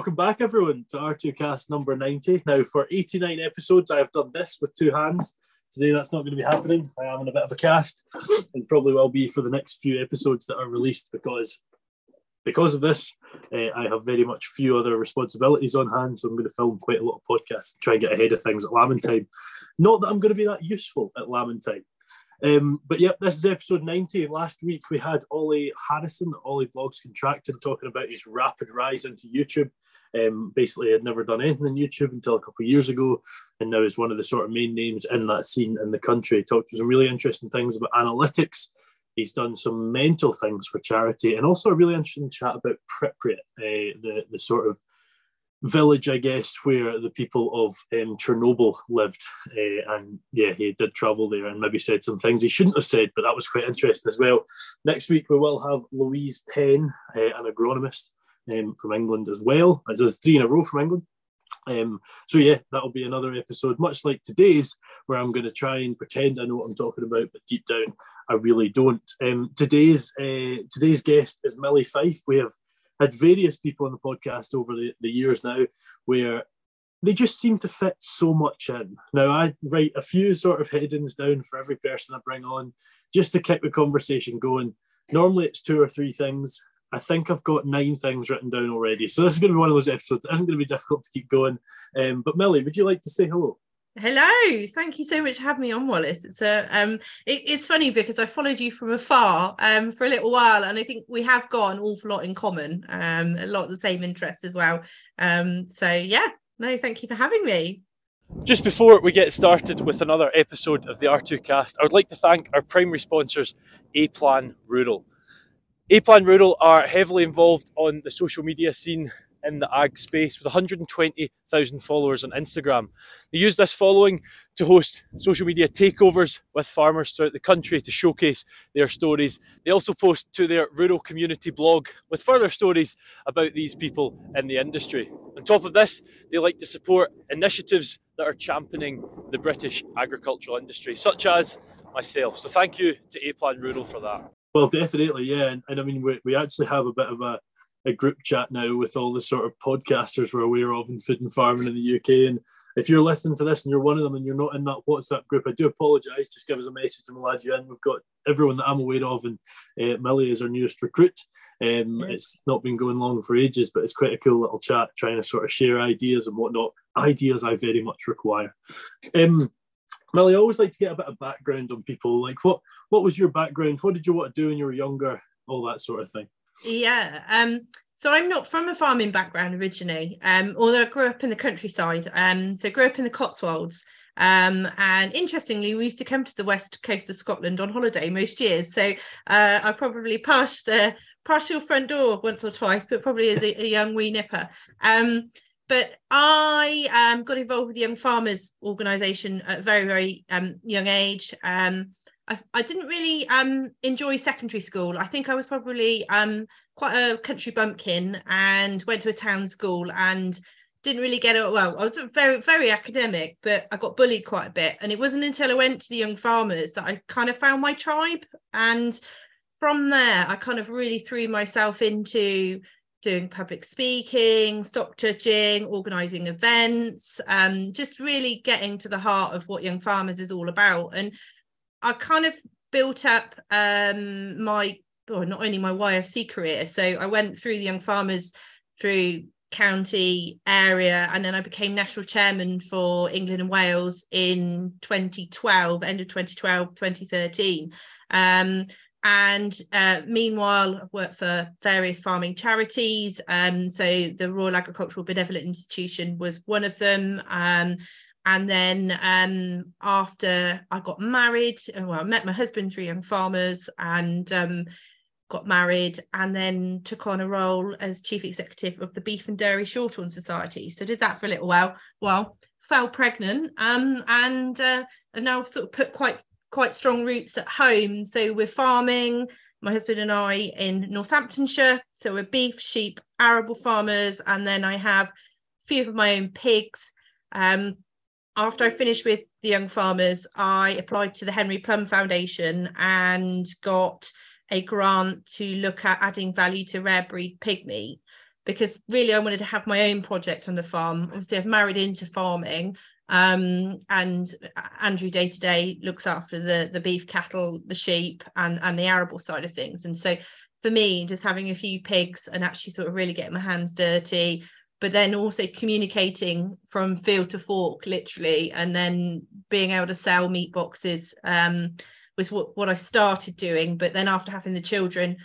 Welcome back, everyone, to R2Kast number 90. Now, for 89 episodes, I have done this with two hands. Today, that's not going to be happening. I am in a bit of a cast, and probably will be for the next few episodes that are released because because of this, uh, I have very much few other responsibilities on hand. So I'm going to film quite a lot of podcasts, try and get ahead of things at Lamantine. Not that I'm going to be that useful at Lamantine. Um, but yep, this is episode 90. Last week we had Ollie Harrison, Ollie Blogs Contracted, talking about his rapid rise into YouTube. Um, basically, had never done anything on YouTube until a couple of years ago, and now is one of the sort of main names in that scene in the country. Talked to some really interesting things about analytics. He's done some mental things for charity, and also a really interesting chat about Pripyat, uh, the the sort of village, I guess, where the people of um, Chernobyl lived. Uh, and yeah, he did travel there and maybe said some things he shouldn't have said, but that was quite interesting as well. Next week, we will have Louise Penn, uh, an agronomist um, from England as well. And there's three in a row from England. Um, so yeah, that'll be another episode, much like today's, where I'm going to try and pretend I know what I'm talking about, but deep down, I really don't. Um, today's uh, today's guest is Milly Fyfe. We have had various people on the podcast over the, the years now where they just seem to fit so much in. Now, I write a few sort of headings down for every person I bring on just to keep the conversation going. Normally, it's two or three things. I think I've got nine things written down already. So, this is going to be one of those episodes that isn't going to be difficult to keep going. Um, but, Milly, would you like to say hello? Hello, thank you so much for having me on, Wallace. It's a um, it, it's funny because I followed you from afar um for a little while, and I think we have got an awful lot in common, um, a lot of the same interests as well. Um, so yeah, no, thank you for having me. Just before we get started with another episode of the R2Kast, I would like to thank our primary sponsors, A Plan Rural. A Plan Rural are heavily involved on the social media scene in the ag space with 120,000 followers on Instagram. They use this following to host social media takeovers with farmers throughout the country to showcase their stories. They also post to their rural community blog with further stories about these people in the industry. On top of this, they like to support initiatives that are championing the British agricultural industry, such as myself. So thank you to A Plan Rural for that. Well, definitely, yeah. And, and I mean, we, we actually have a bit of a a group chat now with all the sort of podcasters we're aware of in food and farming in the UK. And if you're listening to this and you're one of them and you're not in that WhatsApp group, I do apologise. Just give us a message and we'll add you in. We've got everyone that I'm aware of, and uh, Milly is our newest recruit. Um, It's not been going long for ages, but it's quite a cool little chat trying to sort of share ideas and whatnot. Ideas I very much require. Um, Milly, I always like to get a bit of background on people. Like, what what was your background? What did you want to do when you were younger? All that sort of thing. Yeah. Um, so I'm not from a farming background originally, um, although I grew up in the countryside. Um, so grew up in the Cotswolds. Um, and interestingly, we used to come to the west coast of Scotland on holiday most years. So uh, I probably passed uh, passed your front door once or twice, but probably as a, a young wee nipper. Um, but I um, got involved with the Young Farmers Organisation at a very, very um, young age. I, I didn't really um, enjoy secondary school. I think I was probably um, quite a country bumpkin and went to a town school and didn't really get it well. I was very, very academic, but I got bullied quite a bit. And it wasn't until I went to the young farmers that I kind of found my tribe. And from there, I kind of really threw myself into doing public speaking, stock judging, organising events, um, just really getting to the heart of what young farmers is all about. And I kind of built up um, my, well, not only my YFC career. So I went through the Young Farmers through county area and then I became national chairman for England and Wales in 2012 end of 2012 2013 um, and uh, meanwhile I've worked for various farming charities. Um, so the Royal Agricultural Benevolent Institution was one of them. Um, and then um, after I got married, well, I met my husband through Young Farmers and um, got married, and then took on a role as chief executive of the Beef and Dairy Shorthorn Society. So did that for a little while. Well, fell pregnant, um, and uh, have now sort of put quite quite strong roots at home. So we're farming. My husband and I in Northamptonshire. So we're beef, sheep, arable farmers, and then I have a few of my own pigs. Um, after I finished with the Young Farmers, I applied to the Henry Plumb Foundation and got a grant to look at adding value to rare breed pig meat. because really I wanted to have my own project on the farm. Obviously, I've married into farming, um, and Andrew day to day looks after the the beef cattle, the sheep, and and the arable side of things. And so for me, just having a few pigs and actually sort of really getting my hands dirty, but then also communicating from field to fork, literally, and then being able to sell meat boxes um, was what what I started doing. But then after having the children,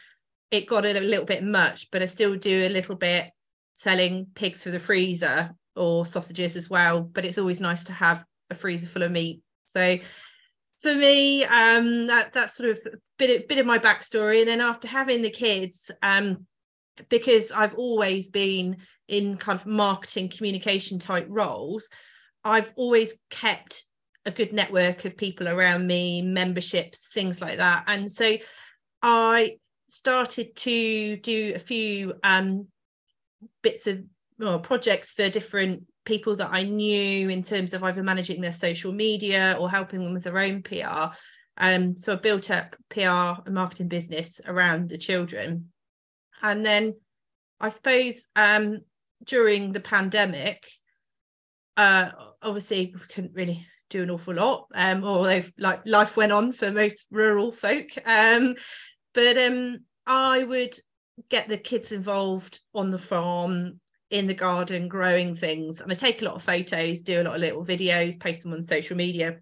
it got a little bit much. But I still do a little bit selling pigs for the freezer or sausages as well. But it's always nice to have a freezer full of meat. So for me, um, that that's sort of a bit of, bit of my backstory. And then after having the kids, um, because I've always been in kind of marketing communication type roles, I've always kept a good network of people around me, memberships, things like that. And so I started to do a few um, bits of well, projects for different people that I knew in terms of either managing their social media or helping them with their own PR. Um, so I built up PR and marketing business around the children. And then I suppose um, during the pandemic, uh, obviously we couldn't really do an awful lot, um, although like life went on for most rural folk. Um, but um, I would get the kids involved on the farm in the garden growing things and i take a lot of photos do a lot of little videos post them on social media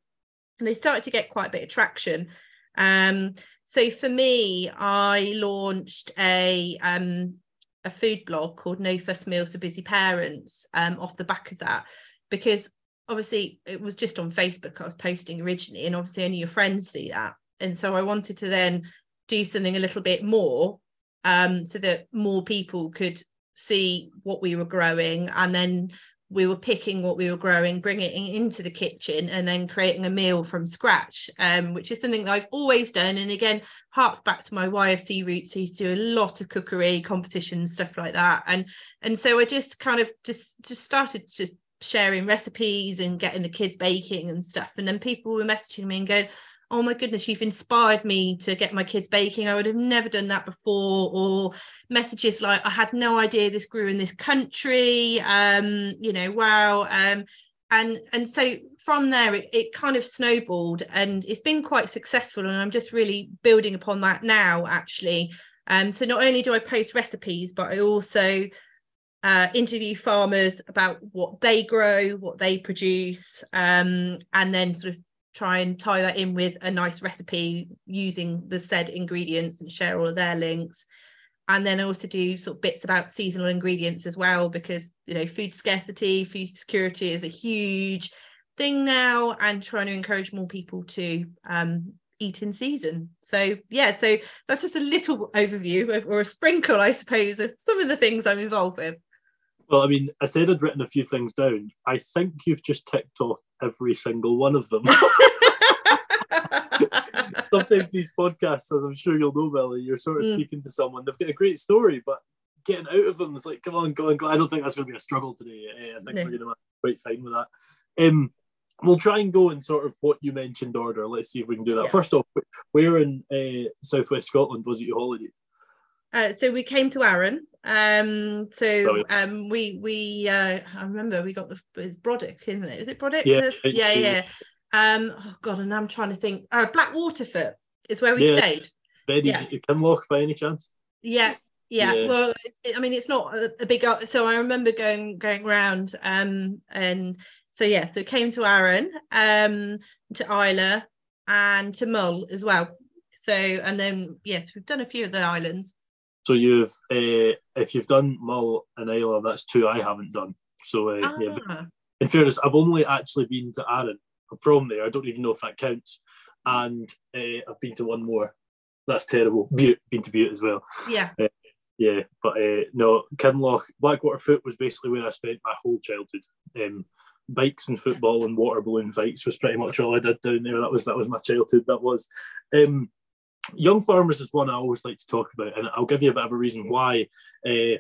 and they started to get quite a bit of traction um, so for me i launched a um, a food blog called no fuss meals for busy parents um, off the back of that. Because obviously it was just on facebook i was posting originally and obviously only your friends see that. And so i wanted to then do something a little bit more um, so that more people could see what we were growing and then we were picking what we were growing, bringing it into the kitchen, and then creating a meal from scratch, um, which is something that I've always done. And again, harks back to my YFC roots. I used to do a lot of cookery competitions, stuff like that. And and so I just kind of just just started just sharing recipes and getting the kids baking and stuff. And then people were messaging me and going, oh my goodness, you've inspired me to get my kids baking. I would have never done that before. Or messages like, I had no idea this grew in this country. Um, you know, wow. Um, and and so from there it, it kind of snowballed and it's been quite successful and i'm just really building upon that now actually um so not only do i post recipes but i also uh, interview farmers about what they grow what they produce um, and then sort of try and tie that in with a nice recipe using the said ingredients and share all of their links. And then also do sort of bits about seasonal ingredients as well because you know food scarcity food security is a huge thing now and trying to encourage more people to um, eat in season. So yeah so that's just a little overview of, or a sprinkle i suppose of some of the things i'm involved with well, I mean, I said I'd written a few things down. I think you've just ticked off every single one of them. Sometimes these podcasts, as I'm sure you'll know, Billy, you're sort of mm. speaking to someone, they've got a great story, but getting out of them is like, come on, go on, go. I don't think that's going to be a struggle today. I think no. we're going to be quite fine with that. Um, we'll try and go in sort of what you mentioned order. Let's see if we can do that. Yeah. First off, where in uh, southwest Scotland was it your holiday? Uh, so we came to Arran. Um, so um, we we uh, I remember we got the it's Brodick, isn't it? Is it Brodick? Yeah, yeah, yeah. Um, oh God, and I'm trying to think. Uh, Blackwaterfoot is where we yeah. stayed. Betty, yeah. Kinloch by any chance? Yeah, yeah. yeah. Well, I mean, it's not a, a, big. So I remember going going around, um, and so yeah, so came to Arran, um, to Islay, and to Mull as well. So and then yes, we've done a few of the islands. So you've, uh, if you've done Mull and Islay, that's two I haven't done. So uh, ah. yeah. In fairness, I've only actually been to Arran. I'm from there. I don't even know if that counts. And uh, I've been to one more. That's terrible. Bute, been to Bute as well. Yeah. Yeah, but uh, no, Kinloch, Blackwaterfoot was basically where I spent my whole childhood. Um, bikes and football and water balloon fights was pretty much all I did down there. That was that was my childhood. That was. Um, young farmers is one I always like to talk about, and I'll give you a bit of a reason why. Uh,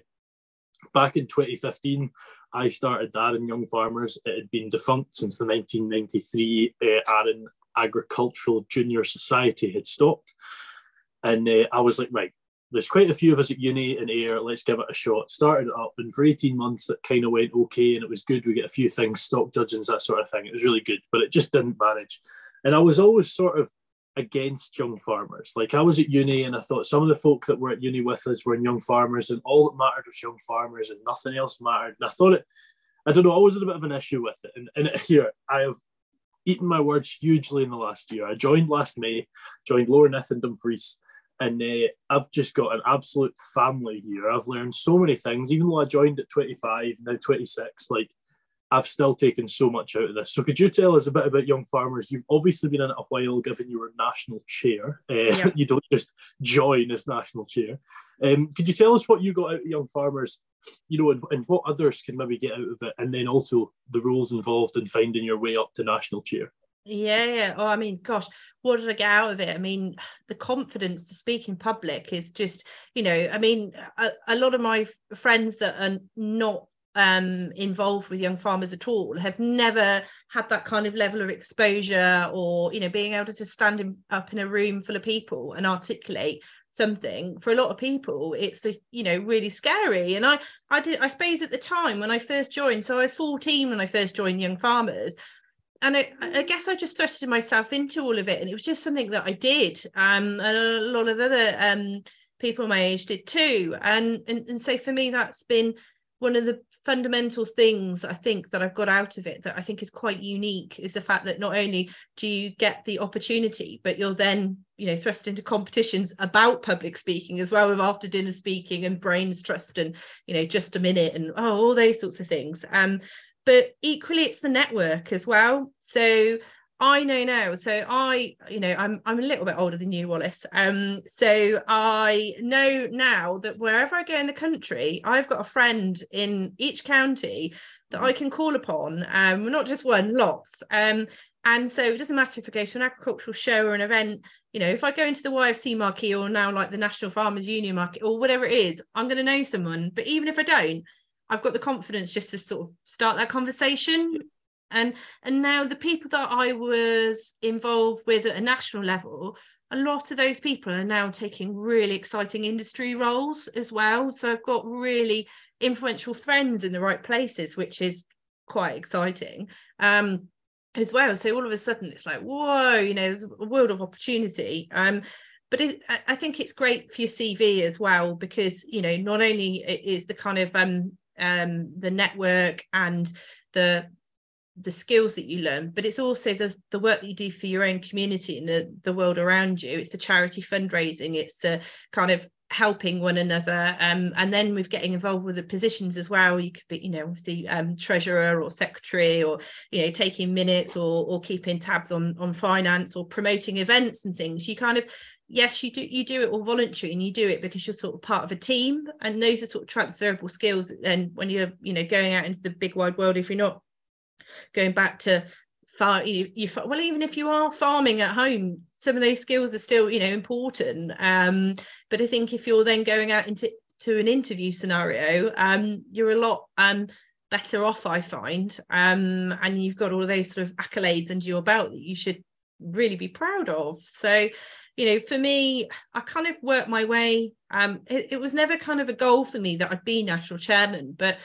back in 2015, I started Arran Young Farmers. It had been defunct since the 1993 uh, Arran Agricultural Junior Society had stopped. And uh, I was like, right, there's quite a few of us at uni and Ayr. Let's give it a shot. Started it up, and for 18 months, it kind of went okay, and it was good. We get a few things, stock judgings, that sort of thing. It was really good, but it just didn't manage. And I was always sort of against young farmers. Like I was at uni, and I thought some of the folk that were at uni with us were young farmers, and all that mattered was young farmers, and nothing else mattered. And I thought it. I don't know. I always had a bit of an issue with it, and, and here I have eaten my words hugely in the last year. I joined last May, joined Lower Nith and Dumfries, and uh, I've just got an absolute family here. I've learned so many things, even though I joined at 25, now 26. Like, I've still taken so much out of this. So, could you tell us a bit about Young Farmers? You've obviously been in it a while, given you were national chair. Uh, you don't just join as national chair. Um, could you tell us what you got out of Young Farmers, you know, and, and what others can maybe get out of it, and then also the rules involved in finding your way up to national chair? Yeah, yeah. Oh, I mean, gosh, what did I get out of it? I mean, the confidence to speak in public is just, you know, I mean, a, a lot of my friends that are not um, involved with young farmers at all have never had that kind of level of exposure or, you know, being able to stand in, up in a room full of people and articulate something. For a lot of people it's a you know really scary. And i i did i suppose at the time when i first joined so i was 14 when i first joined young farmers. And I, I, guess I just thrusted myself into all of it, and it was just something that I did. Um, and a lot of other um, people my age did too, and, and and so for me, that's been one of the fundamental things I think that I've got out of it that I think is quite unique is the fact that not only do you get the opportunity, but you're then you know thrust into competitions about public speaking as well with after dinner speaking and brains trust and you know just a minute and oh all those sorts of things. Um, but equally it's the network as well so I know now. So I, you know, I'm I'm a little bit older than you, Wallace. Um, so I know now that wherever I go in the country, I've got a friend in each county that I can call upon. Um, not just one, lots. Um, and so it doesn't matter if I go to an agricultural show or an event, you know, if I go into the YFC marquee or now like the National Farmers Union market or whatever it is, I'm going to know someone. But even if I don't, I've got the confidence just to sort of start that conversation. And and now the people that I was involved with at a national level, a lot of those people are now taking really exciting industry roles as well. So I've got really influential friends in the right places, which is quite exciting. Um, as well. So all of a sudden it's like, whoa, you know, there's a world of opportunity. Um, but it, I think it's great for your CV as well because you know not only is the kind of um, um, the network and the the skills that you learn but it's also the the work that you do for your own community and the the world around you. It's the charity fundraising it's the kind of helping one another um, and then with getting involved with the positions as well you could be you know obviously um, treasurer or secretary or you know taking minutes or or keeping tabs on on finance or promoting events and things. You kind of yes you do you do it all voluntary and you do it because you're sort of part of a team and those are sort of transferable skills and when you're you know going out into the big wide world if you're not going back to far you, you well even if you are farming at home some of those skills are still you know important. Um but i think if you're then going out into to an interview scenario um you're a lot um better off i find. Um and you've got all of those sort of accolades under your belt that you should really be proud of. So you know for me i kind of worked my way um it, it was never kind of a goal for me that i'd be national chairman but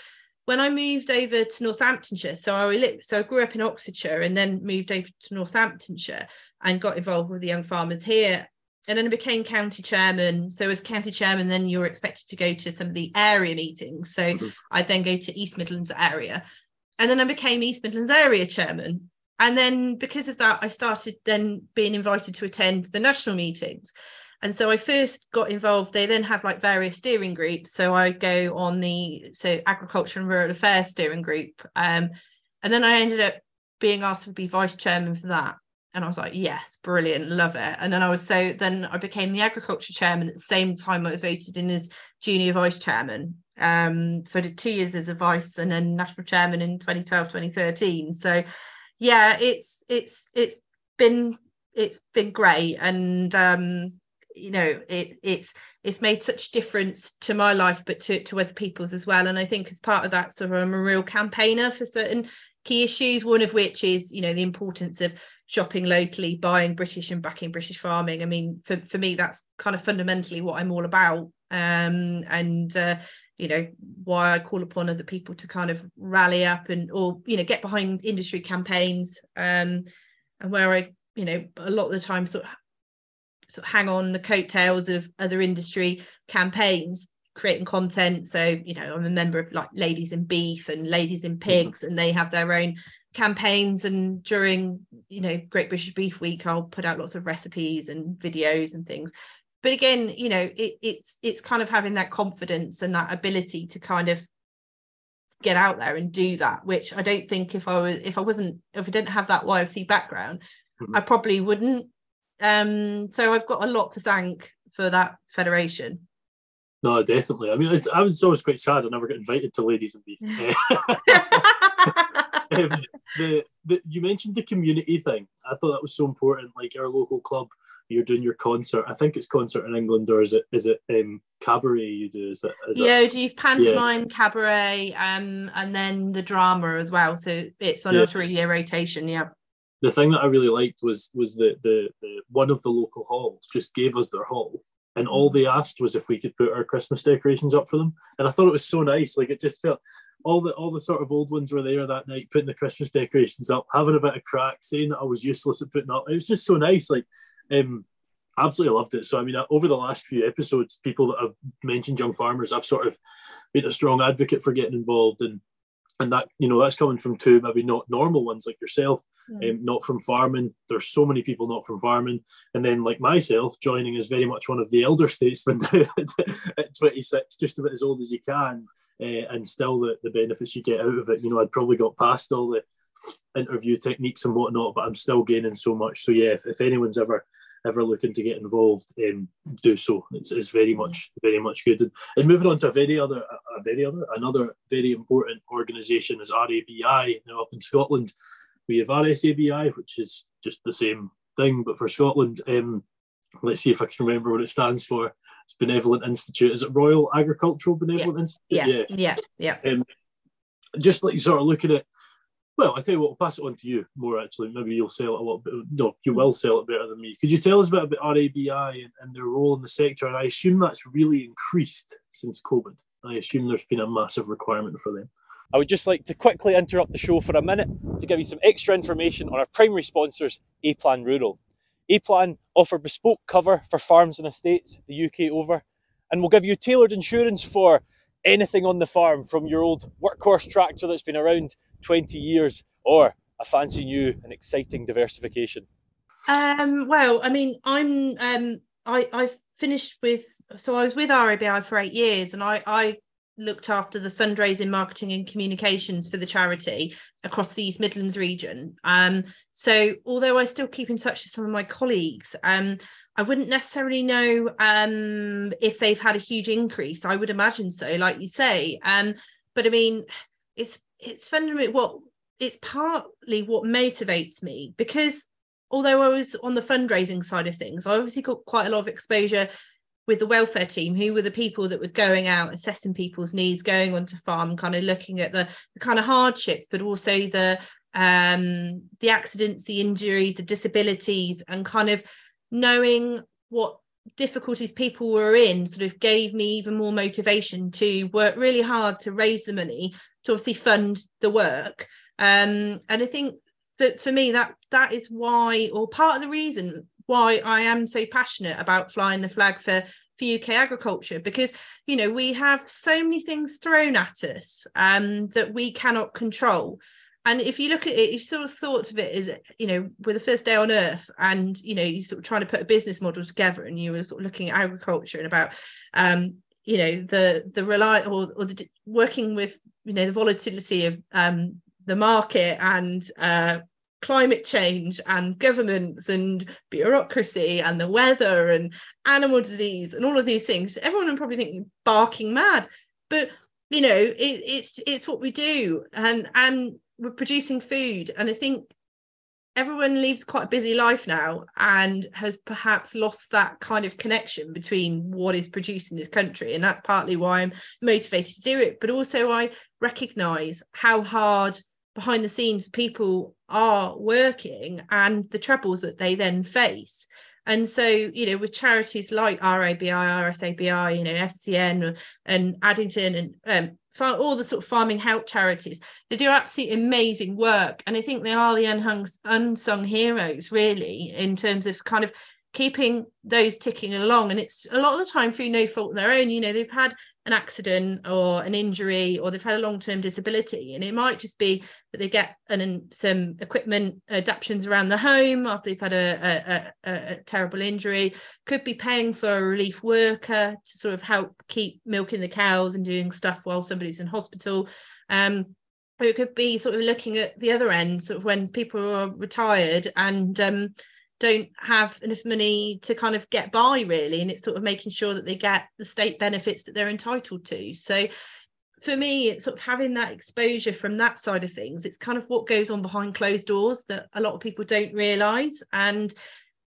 when I moved over to Northamptonshire, so I so I grew up in Oxfordshire and then moved over to Northamptonshire and got involved with the young farmers here. And then I became county chairman. So as county chairman, then you're expected to go to some of the area meetings. So mm-hmm. I then go to East Midlands area. And then I became East Midlands area chairman. And then because of that, I started then being invited to attend the national meetings. And so I first got involved. They then have like various steering groups. So I go on the so agriculture and rural affairs steering group. Um, and then I ended up being asked to be vice chairman for that. And I was like, yes, brilliant, love it. And then I was so then I became the agriculture chairman at the same time I was voted in as junior vice chairman. Um, so I did two years as a vice and then national chairman in 2012, 2013. So yeah, it's it's it's been it's been great and um you know it it's it's made such difference to my life but to, to other people's as well. And i think as part of that sort of i'm a real campaigner for certain key issues one of which is you know the importance of shopping locally buying british and backing british farming. I mean for, for me that's kind of fundamentally what i'm all about. Um, and uh, you know why I call upon other people to kind of rally up and or you know get behind industry campaigns. Um, and where I you know a lot of the time sort of sort of hang on the coattails of other industry campaigns creating content so you know i'm a member of like ladies in beef and ladies in mm-hmm. pigs mm-hmm. and they have their own campaigns and during you know great british beef week i'll put out lots of recipes and videos and things but again you know it, it's it's kind of having that confidence and that ability to kind of get out there and do that which i don't think if i was if i wasn't if i didn't have that yfc background mm-hmm. i probably wouldn't um so i've got a lot to thank for that federation no, definitely. I mean, I was always quite sad I never got invited to Ladies in Beef. um, the, the, you mentioned the community thing. I thought that was so important. Like our local club, you're doing your concert. I think it's concert in England, or is it is it um, cabaret you do? Is that is yeah? That, do you pantomime, yeah. cabaret, um, and then the drama as well? So it's on yeah. a three year rotation. Yeah. The thing that I really liked was was the, the the one of the local halls just gave us their hall and all they asked was if we could put our Christmas decorations up for them. And I thought it was so nice. Like it just felt all the all the sort of old ones were there that night, putting the Christmas decorations up, having a bit of crack, saying that I was useless at putting up. It was just so nice. Like, um, absolutely loved it. So I mean, over the last few episodes, people that have mentioned young farmers, I've sort of been a strong advocate for getting involved and and that you know that's coming from two maybe not normal ones like yourself mm. um, not from farming. There's so many people not from farming. And then like myself joining is very much one of the elder statesmen at 26 just about as old as you can uh, and still the, the benefits you get out of it. You know i'd probably got past all the interview techniques and whatnot but i'm still gaining so much. So yeah if, if anyone's ever ever looking to get involved, um, do so. It's, it's very much very much good. And, and moving on to a very other a very other another very important organisation is RABI now up in Scotland. We have RSABI, which is just the same thing, but for Scotland. Um, let's see if I can remember what it stands for. It's Benevolent Institute. Is it Royal Agricultural Benevolent yeah. Institute? Yeah, yeah, yeah. Um, just like you sort of looking at well, I tell you what, I'll pass it on to you more actually. Maybe you'll sell it a little bit. No, you will sell it better than me. Could you tell us a bit about RABI and, and their role in the sector? And I assume that's really increased since COVID. I assume there's been a massive requirement for them. I would just like to quickly interrupt the show for a minute to give you some extra information on our primary sponsors, A Plan Rural. A Plan offer bespoke cover for farms and estates the UK over, and will give you tailored insurance for anything on the farm from your old workhorse tractor that's been around 20 years or a fancy new and exciting diversification? Um, well, I mean, I'm um, I I finished with so I was with RABI for eight years, and I I looked after the fundraising, marketing, and communications for the charity across the East Midlands region. Um, so although I still keep in touch with some of my colleagues, um, I wouldn't necessarily know um, if they've had a huge increase. I would imagine so, like you say. Um, but I mean, it's it's fundamentally what it's partly what motivates me because although I was on the fundraising side of things, I obviously got quite a lot of exposure with the welfare team, who were the people that were going out, assessing people's needs, going onto farm, kind of looking at the, the kind of hardships, but also the um, the accidents, the injuries, the disabilities, and kind of knowing what difficulties people were in sort of gave me even more motivation to work really hard to raise the money to obviously fund the work. Um, and I think that for me, that that is why, or part of the reason why I am so passionate about flying the flag for for UK agriculture because you know we have so many things thrown at us um, that we cannot control. And if you look at it, you sort of thought of it as, you know, we're the first day on earth and, you know, you sort of trying to put a business model together and you were sort of looking at agriculture and about, um, you know, the, the rely or, or the working with you know the volatility of um, the market and uh, climate change and governments and bureaucracy and the weather and animal disease and all of these things everyone would probably think barking mad. But you know it, it's it's what we do. And and we're producing food and i think everyone lives quite a busy life now and has perhaps lost that kind of connection between what is produced in this country. And that's partly why i'm motivated to do it but also i recognize how hard behind the scenes people are working and the troubles that they then face and so, you know, with charities like RABI, RSABI, you know, FCN and Addington and um, all the sort of farming help charities, they do absolutely amazing work. And I think they are the unhung, unsung heroes, really, in terms of kind of keeping those ticking along. And it's a lot of the time through no fault of their own you know they've had an accident or an injury or they've had a long-term disability. And it might just be that they get an, some equipment adaptations around the home after they've had a, a, a, a terrible injury. Could be paying for a relief worker to sort of help keep milking the cows and doing stuff while somebody's in hospital. Um, it could be sort of looking at the other end sort of when people are retired and um, don't have enough money to kind of get by really. And it's sort of making sure that they get the state benefits that they're entitled to. So for me it's sort of having that exposure from that side of things it's kind of what goes on behind closed doors that a lot of people don't realize. And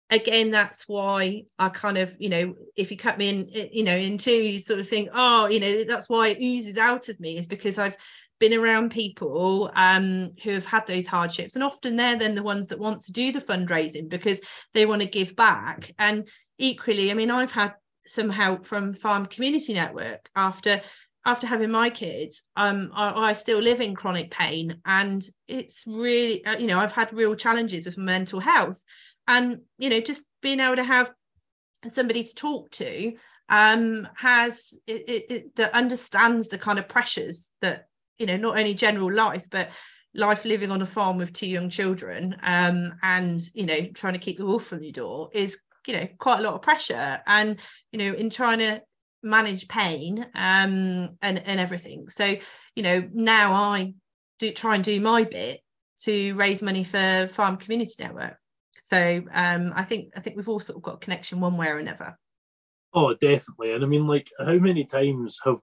again that's why i kind of you know if you cut me in you know in two you sort of think oh you know that's why it oozes out of me is because i've been around people um, who have had those hardships and often they're then the ones that want to do the fundraising because they want to give back. And equally i mean i've had some help from farm community network after after having my kids. Um I, I still live in chronic pain and it's really uh, you know i've had real challenges with mental health and you know just being able to have somebody to talk to um has it, it, it, that understands the kind of pressures that you know not only general life but life living on a farm with two young children um, and you know trying to keep the wolf from the door is you know quite a lot of pressure. And you know in trying to manage pain um, and and everything. So you know now i do try and do my bit to raise money for farm community network. So um, i think i think we've all sort of got a connection one way or another. Oh definitely. And i mean like how many times have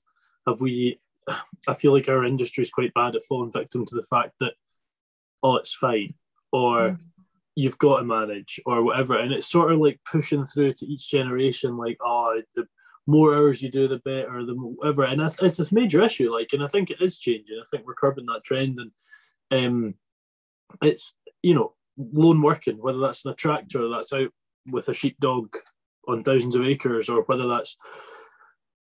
have we I feel like our industry is quite bad at falling victim to the fact that, oh, it's fine, or mm. you've got to manage, or whatever. And it's sort of like pushing through to each generation, like, oh, the more hours you do, the better, the whatever. And it's this major issue, like, and I think it is changing. I think we're curbing that trend, and um, it's you know lone working, whether that's in a tractor that's out with a sheepdog on thousands of acres, or whether that's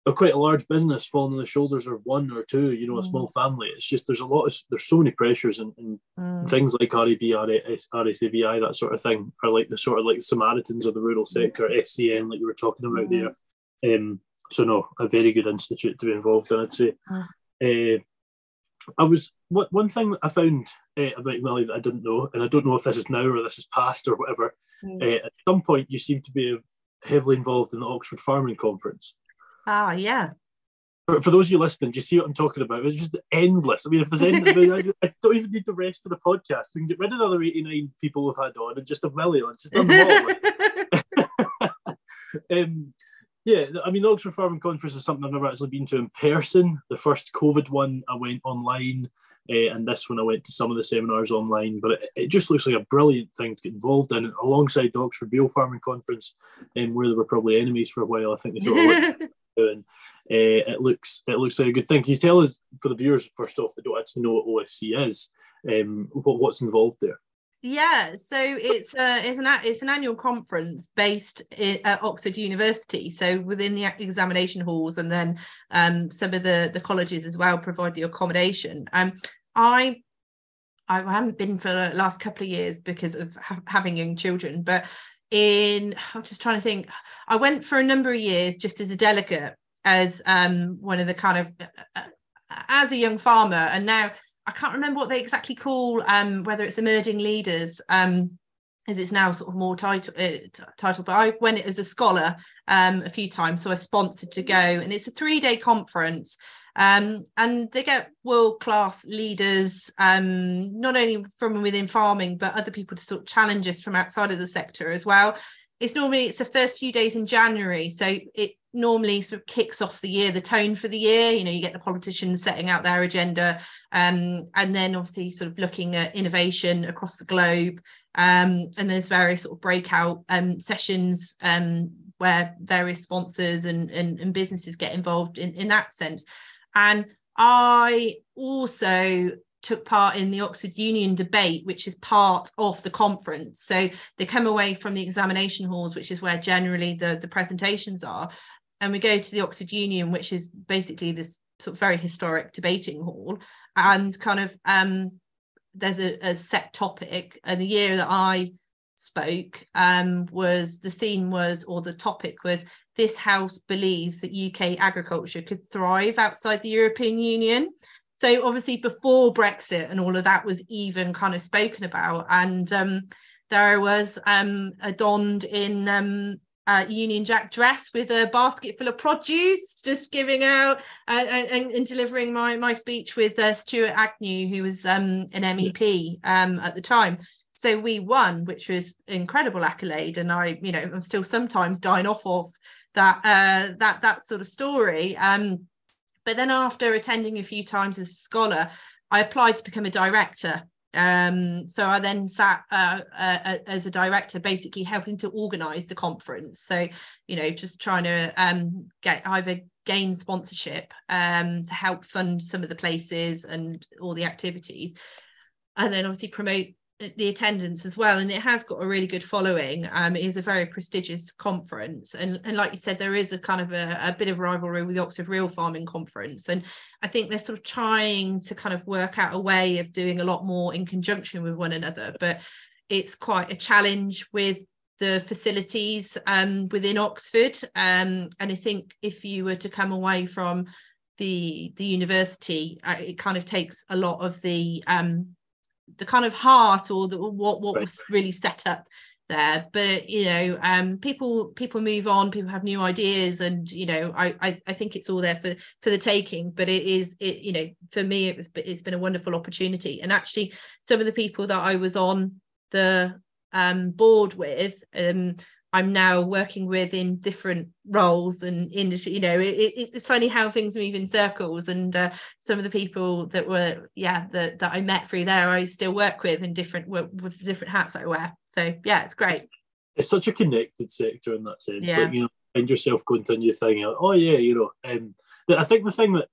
a quite a large business falling on the shoulders of one or two, you know, a mm. small family. It's just there's a lot of there's so many pressures and, and mm. things like RAB, RSABI, that sort of thing are like the sort of like Samaritans of the rural sector, FCN, like you were talking about mm. there. Um, so no, a very good institute to be involved in. I'd say. Uh, I was what one thing that I found uh, about Milly that I didn't know, and I don't know if this is now or this is past or whatever. Uh, at some point, you seem to be heavily involved in the Oxford Farming Conference. Ah, yeah. For, for those of you listening, do you see what I'm talking about? It's just endless. I mean, if there's any, I, don't even need the rest of the podcast. We can get rid of the other 89 people we've had on and just a million. Just done all. um, yeah, I mean, the Oxford Farming Conference is something I've never actually been to in person. The first COVID one, I went online, uh, and this one, I went to some of the seminars online. But it, it, just looks like a brilliant thing to get involved in, alongside the Oxford Real Farming Conference, um, where they were probably enemies for a while. I think they sort of and uh, it looks it looks like a good thing. Can you tell us for the viewers first off that don't actually know what OFC is, um, what, what's involved there? Yeah, so it's uh, it's an it's an annual conference based at Oxford University. So within the examination halls, and then um, some of the the colleges as well provide the accommodation. Um, I I haven't been for the last couple of years because of ha- having young children, but in i'm just trying to think i went for a number of years just as a delegate as um, one of the kind of uh, uh, as a young farmer. And now i can't remember what they exactly call um, whether it's emerging leaders um, as it's now sort of more title uh, title but i went as a scholar um, a few times. So i sponsored to go. And it's a three day conference um, and they get world class leaders, um, not only from within farming, but other people to sort of challenge us from outside of the sector as well. It's normally it's the first few days in January, so it normally sort of kicks off the year, the tone for the year. You know, you get the politicians setting out their agenda, um, and then obviously sort of looking at innovation across the globe. Um, and there's various sort of breakout um, sessions um, where various sponsors and, and, and businesses get involved in, in that sense. And I also took part in the Oxford Union debate, which is part of the conference. So they come away from the examination halls, which is where generally the, the presentations are. And we go to the Oxford Union, which is basically this sort of very historic debating hall. And kind of um, there's a, a set topic. And the year that I spoke um, was the theme was, or the topic was, this house believes that UK agriculture could thrive outside the European Union. So obviously before Brexit and all of that was even kind of spoken about, and um, there was um, a donned in um, a Union Jack dress with a basket full of produce, just giving out uh, and, and, delivering my my speech with uh, Stuart Agnew, who was um, an MEP um, at the time. So we won, which was incredible accolade, and I, you know, I'm still sometimes dying off of that uh, that that sort of story. Um, but then after attending a few times as a scholar, I applied to become a director. Um, so I then sat uh, uh, as a director, basically helping to organise the conference. So, you know, just trying to um, get either gain sponsorship um, to help fund some of the places and all the activities, and then obviously promote the attendance as well and it has got a really good following. Um it is a very prestigious conference and and like you said there is a kind of a, a bit of rivalry with the oxford real farming conference and i think they're sort of trying to kind of work out a way of doing a lot more in conjunction with one another but it's quite a challenge with the facilities um, within oxford. Um, and i think if you were to come away from the the university uh, it kind of takes a lot of the um, the kind of heart or the, what what right. was really set up there but you know um people people move on people have new ideas and you know I, I i think it's all there for for the taking but it is it you know for me it was it's been a wonderful opportunity and actually some of the people that i was on the um board with um I'm now working with in different roles and industry. You know, it, it, it's funny how things move in circles. And uh, some of the people that were, yeah, that that I met through there, I still work with in different with different hats I wear. So yeah, it's great. It's such a connected sector in that sense. Yeah. Like, you know, find yourself going to a new thing. Like, oh yeah, you know. Um, I think the thing that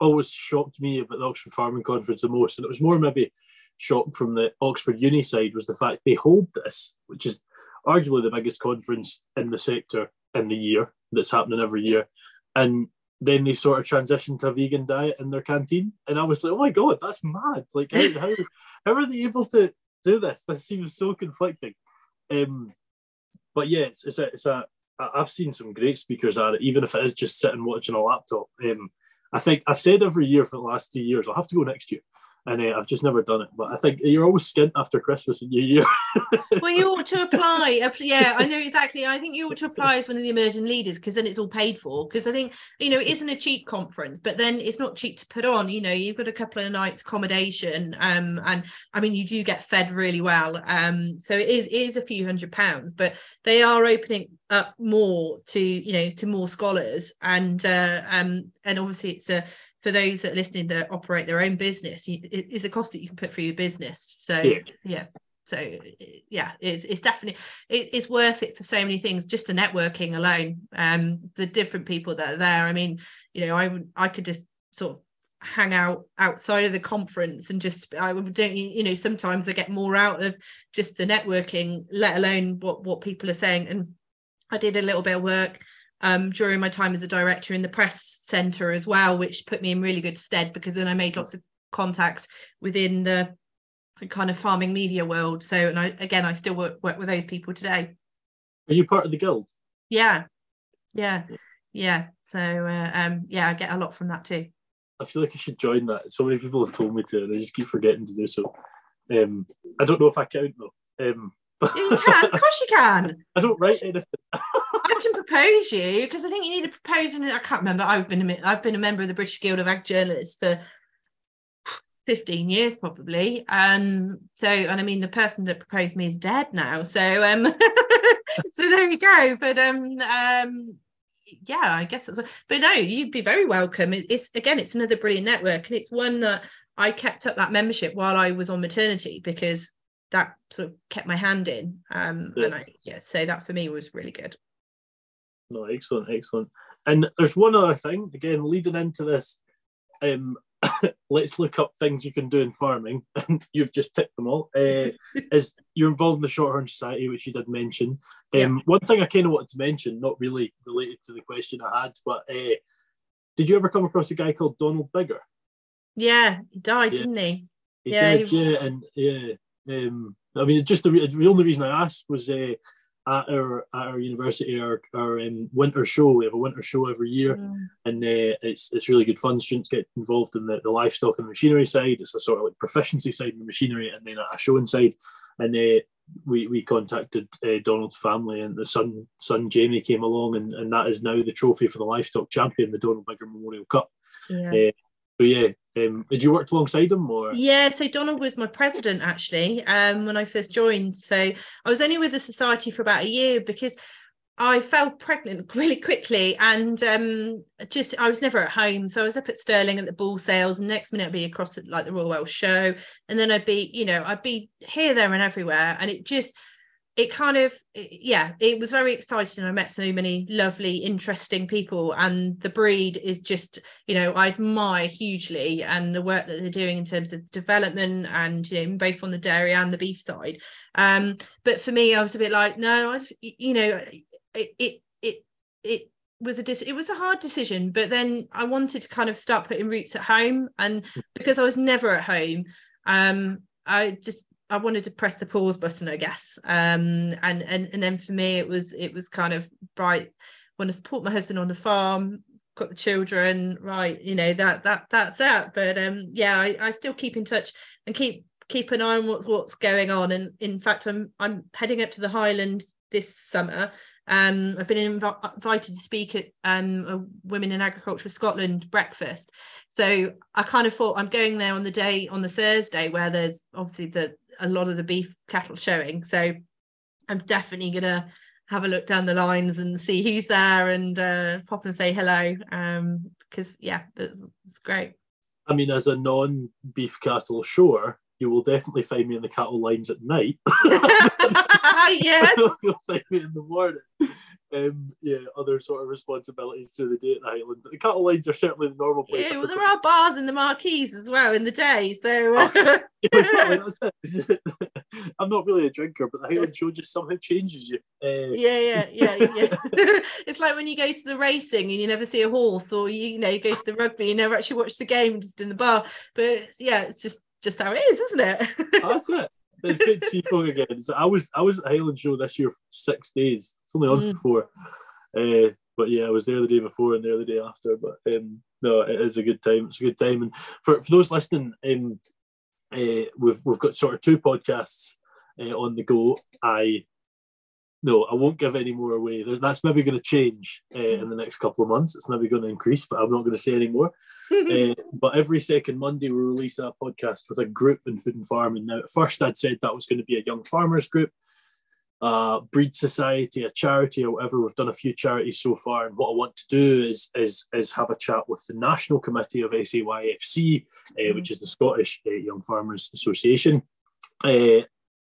always shocked me about the Oxford Farming Conference the most, and it was more maybe shocked from the Oxford Uni side, was the fact they hold this, which is arguably the biggest conference in the sector in the year that's happening every year. And then they sort of transitioned to a vegan diet in their canteen. And I was like, oh my God, that's mad. Like, how, how, how are they able to do this? This seems so conflicting. Um, but yeah, it's, it's a, it's a, I've seen some great speakers at it, even if it is just sitting watching a laptop. Um, I think I've said every year for the last two years, I'll have to go next year and uh, I've just never done it. But I think you're always skint after Christmas and New Year. well, you ought to apply. Yeah, I know exactly. I think you ought to apply as one of the emerging leaders because then it's all paid for. Because I think you know it isn't a cheap conference, but then it's not cheap to put on. You know, you've got a couple of nights accommodation, um, and I mean you do get fed really well. Um, so it is it is a few hundred pounds, but they are opening up more to you know to more scholars, and uh, um, and obviously it's a for those that are listening that operate their own business you, it is a cost that you can put for your business. So yeah, yeah. so yeah it's, it's definitely it, it's worth it for so many things just the networking alone um the different people that are there. I mean you know i would i could just sort of hang out outside of the conference and just I would don't you know sometimes I get more out of just the networking let alone what what people are saying. And I did a little bit of work um, during my time as a director in the press centre as well, which put me in really good stead because then I made lots of contacts within the kind of farming media world. So, and I again, I still work, work with those people today. Are you part of the guild? Yeah, yeah, yeah. So, uh, um, yeah, I get a lot from that too. I feel like I should join that. So many people have told me to, and I just keep forgetting to do so. Um, I don't know if I count though. Um, you can, of course you can. I don't write anything. I can propose you because I think you need a proposal. I can't remember. I've been a, I've been a member of the British Guild of Ag Journalists for 15 years probably. Um, so and I mean the person that proposed me is dead now. So um so there you go. But um um yeah, I guess that's what, but no, you'd be very welcome. It's, it's again, it's another brilliant network, and it's one that I kept up that membership while I was on maternity because that sort of kept my hand in. Um, yeah. and I yeah, so that for me was really good. No, excellent, excellent. And there's one other thing, again, leading into this. Um, let's look up things you can do in farming, and you've just ticked them all. Uh, is you're involved in the Shorthorn Society, which you did mention. Um, yeah. One thing I kind of wanted to mention, not really related to the question I had, but uh, did you ever come across a guy called Donald Biggar? Yeah, he died, yeah. didn't he? he yeah, did, he... yeah, and yeah. Um, I mean, just the, the only reason I asked was uh, at our at our university our, our um, winter show. We have a winter show every year, mm. and uh, it's it's really good fun. Students get involved in the, the livestock and machinery side. It's a sort of like proficiency side in the machinery, and then a show inside. And uh, we we contacted uh, Donald's family, and the son son Jamie came along, and, and that is now the trophy for the livestock champion, the Donald Biggar Memorial Cup. Yeah. Uh, so yeah, um, did you work alongside him or? Yeah, so Donald was my president actually um, when I first joined. So I was only with the society for about a year because I fell pregnant really quickly and um, just I was never at home. So I was up at Stirling at the bull sales, and next minute I'd be across at like the Royal Welsh Show, and then I'd be, you know, I'd be here, there, and everywhere, and it just it kind of yeah it was very exciting. I met so many lovely interesting people and the breed is just you know i admire hugely and the work that they're doing in terms of development and you know both on the dairy and the beef side. Um but for me i was a bit like no i just you know it it it, it was a dis- it was a hard decision but then i wanted to kind of start putting roots at home and because i was never at home um I just I wanted to press the pause button, I guess. Um, and and and then for me, it was it was kind of right. Want to support my husband on the farm, got the children, right? You know that that that's it. But um, yeah, I, I still keep in touch and keep keep an eye on what, what's going on. And in fact, I'm I'm heading up to the Highland this summer. Um, I've been inv- invited to speak at um, a Women in Agriculture Scotland breakfast. So I kind of thought I'm going there on the day on the Thursday where there's obviously the a lot of the beef cattle showing. So I'm definitely gonna have a look down the lines and see who's there and uh, pop and say hello. Um, because yeah, it's, it's great. I mean, as a non-beef cattle shower, you will definitely find me in the cattle lines at night. yes. You'll find me in the morning um, yeah, other sort of responsibilities through the day at the Highland. But the cattle lines are certainly the normal place. Yeah, well, there are bars in the marquees as well in the day. So oh, yeah, exactly, that's it. I'm not really a drinker, but the Highland show just somehow changes you. Uh, yeah, yeah, yeah, yeah. it's like when you go to the racing and you never see a horse, or you, you know, you go to the rugby, you never actually watch the game, just in the bar. But yeah, it's just just how it is, isn't it? that's it it's good to see folk again. So I was I was at Highland Show this year for six days. It's only on mm. for uh, but yeah, I was there the day before and there the day after. But um, no, it is a good time. It's a good time. And for, for those listening, um, uh, we've we've got sort of two podcasts uh, on the go. I no, I won't give any more away. That's maybe going to change uh, in the next couple of months. It's maybe going to increase, but I'm not going to say any more. uh, but every second Monday, we release a podcast with a group in food and farming. Now, at first, I'd said that was going to be a young farmers group, uh, breed society, a charity, or whatever. We've done a few charities so far, and what I want to do is is is have a chat with the national committee of SAYFC, uh, mm-hmm. which is the Scottish uh, Young Farmers Association. Uh,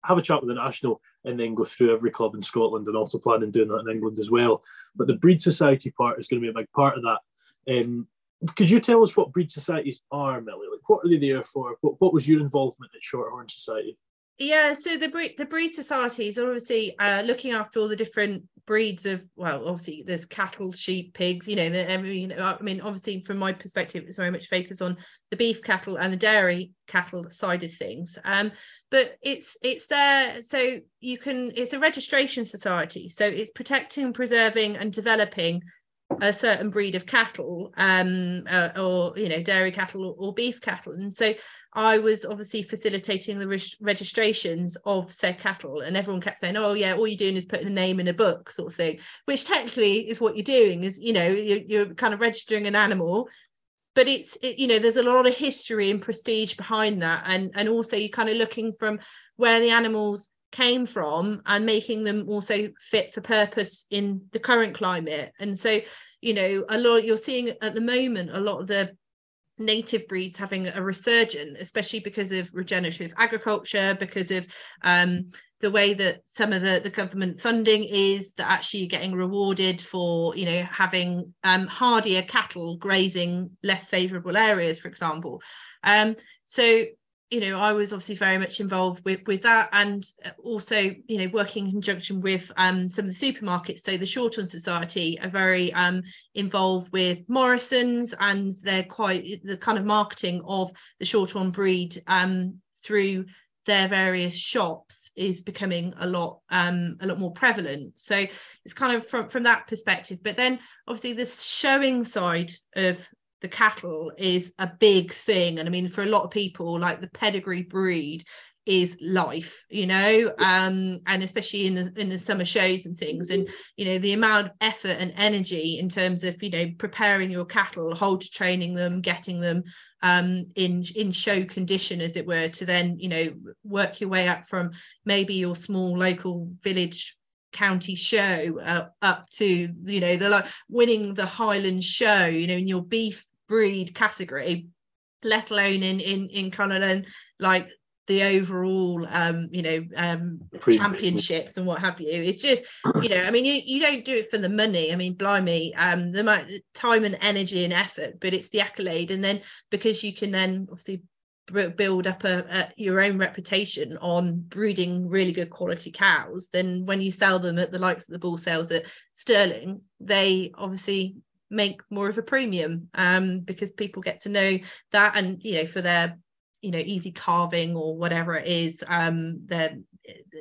have a chat with the national and then go through every club in Scotland and also plan planning doing that in England as well. But the Breed Society part is going to be a big part of that. Um, could you tell us what breed societies are, Milly? Like, what are they there for? What, what was your involvement at Shorthorn Society? Yeah, so the breed the breed societies are obviously uh, looking after all the different breeds of well, obviously there's cattle, sheep, pigs. You know, the, I mean, I mean, obviously from my perspective, it's very much focused on the beef cattle and the dairy cattle side of things. Um, but it's it's there so you can. It's a registration society, so it's protecting, preserving, and developing a certain breed of cattle um, uh, or you know dairy cattle or, or, beef cattle. And so i was obviously facilitating the re- registrations of said cattle and everyone kept saying oh yeah all you're doing is putting a name in a book sort of thing which technically is what you're doing is you know you're, you're kind of registering an animal. But it's it, you know there's a lot of history and prestige behind that. And and also you're kind of looking from where the animals came from and making them also fit for purpose in the current climate and so you know a lot you're seeing at the moment a lot of the native breeds having a resurgence especially because of regenerative agriculture because of um, the way that some of the, the government funding is that actually you're getting rewarded for you know having um, hardier cattle grazing less favourable areas, for example. Um, so you know, I was obviously very much involved with with that, and also you know working in conjunction with um, some of the supermarkets. So the Shorthorn Society are very um, involved with Morrisons, and they're quite the kind of marketing of the Shorthorn breed um, through their various shops is becoming a lot um, a lot more prevalent. So it's kind of from from that perspective. But then obviously this showing side of the cattle is a big thing. And i mean for a lot of people like the pedigree breed is life you know? Um and especially in the in the summer shows and things. And you know the amount of effort and energy in terms of you know preparing your cattle hold training them getting them um in in show condition as it were to then you know work your way up from maybe your small local village county show uh, up to you know the like winning the highland show you know in your beef breed category, let alone in in in of like the overall um you know um championships and what have you. It's just you know i mean you, you don't do it for the money. I mean blimey um the amount time and energy and effort but it's the accolade. And then because you can then obviously build up a, a, your own reputation on breeding really good quality cows then when you sell them at the likes of the bull sales at Stirling they obviously make more of a premium um, because people get to know that and you know for their you know easy calving or whatever it is um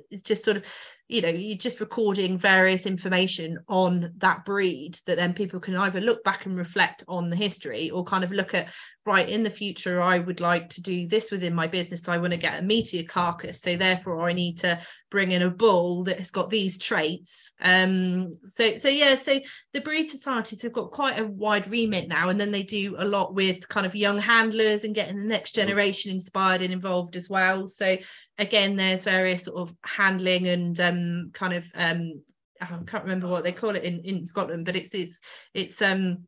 it's just sort of you know you're just recording various information on that breed that then people can either look back and reflect on the history or kind of look at right in the future i would like to do this within my business. I want to get a meatier carcass so therefore i need to bring in a bull that has got these traits. Um so so yeah so the breed societies have got quite a wide remit now and then they do a lot with kind of young handlers and getting the next mm. generation inspired and involved as well. So again there's various sort of handling and um kind of um I can't remember what they call it in in Scotland but it's it's it's um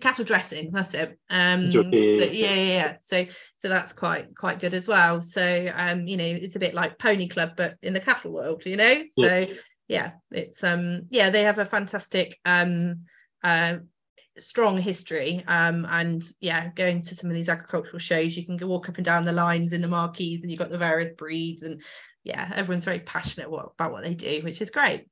cattle dressing that's it. Um so, yeah, yeah yeah so so that's quite quite good as well. So um you know it's a bit like pony club but in the cattle world you know? So yeah, yeah it's um yeah they have a fantastic um uh strong history um and yeah going to some of these agricultural shows you can go walk up and down the lines in the marquees and you've got the various breeds and yeah everyone's very passionate what, about what they do which is great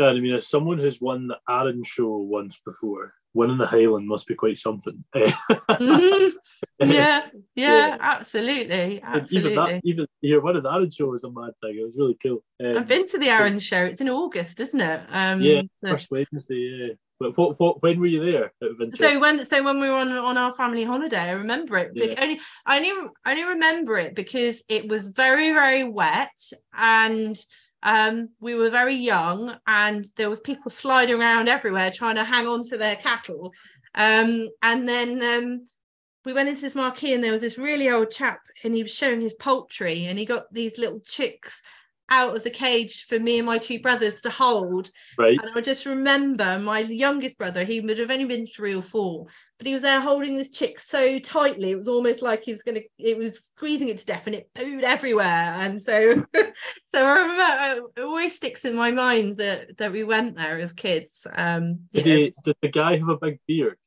yeah, I mean, as someone who's won the Arran show once before, winning the Highland must be quite something. mm-hmm. yeah, yeah, yeah, absolutely, absolutely. Even that, even yeah, winning the Arran show was a mad thing. It was really cool. Um, I've been to the Arran show. It's in August, isn't it? Um, yeah, so. first Wednesday. But what, what, when were you there? So when, so when we were on on our family holiday, I remember it. Yeah. Only, I only, I only remember it because it was very, very wet and um, we were very young and there was people sliding around everywhere trying to hang on to their cattle um, and then um, we went into this marquee and there was this really old chap and he was showing his poultry and he got these little chicks out of the cage for me and my two brothers to hold. Right. And I just remember my youngest brother, he would have only been three or four, but he was there holding this chick so tightly. It was almost like he was gonna it was squeezing it to death and it pooed everywhere. And so so I remember it always sticks in my mind that that we went there as kids. Um did, he, did the guy have a big beard?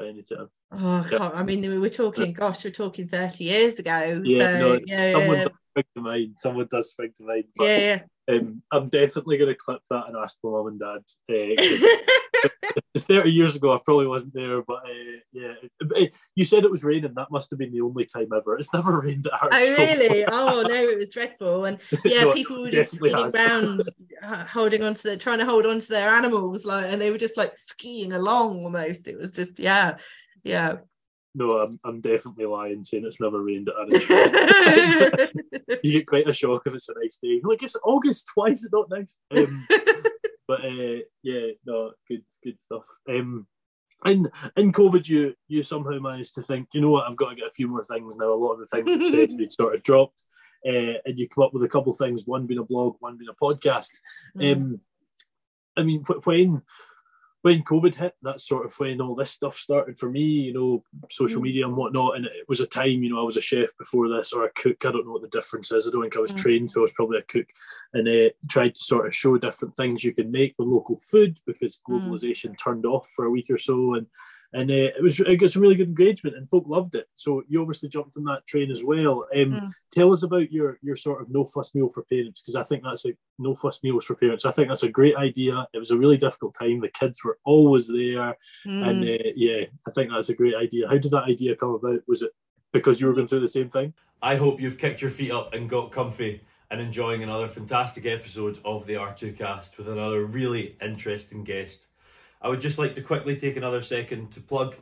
By any chance? Oh, yeah. I mean, we were talking, gosh, we're talking 30 years ago. Yeah, so, no, yeah, yeah spring to mind. Someone does spring to mind. But, yeah. Um, I'm definitely going to clip that and ask my mum and dad. Uh, it's 30 years ago. I probably wasn't there, but uh, yeah. you said it was raining. That must have been the only time ever. It's never rained at our Oh, really? oh, no, it was dreadful. And yeah, no, people were just skiing around, uh, holding on to the, trying to hold on to their animals, like, and they were just like skiing along almost. It was just, yeah, yeah no, I'm, I'm definitely lying saying it's never rained at Arran You get quite a shock if it's a nice day. Like it's August, why is it not nice? Um, but uh, yeah, no, good good stuff. Um, in in COVID, you you somehow managed to think, you know what, I've got to get a few more things now. A lot of the things you said you sort of dropped, uh, and you come up with a couple of things. One being a blog, one being a podcast. Mm. Um, I mean, when when COVID hit, that's sort of when all this stuff started for me, you know, social mm. media and whatnot. And it was a time, you know, I was a chef before this or a cook. I don't know what the difference is. I don't think I was mm. trained, so I was probably a cook and uh, tried to sort of show different things you can make with local food because mm. globalization mm. turned off for a week or so. And and uh, it was it got some really good engagement and folk loved it. So you obviously jumped on that train as well. Um, mm. Tell us about your your sort of no fuss meal for parents because I think that's a no fuss meals for parents. I think that's a great idea. It was a really difficult time. The kids were always there, mm. and uh, yeah, I think that's a great idea. How did that idea come about? Was it because you were going through the same thing? I hope you've kicked your feet up and got comfy and enjoying another fantastic episode of the R2Kast with another really interesting guest. I would just like to quickly take another second to plug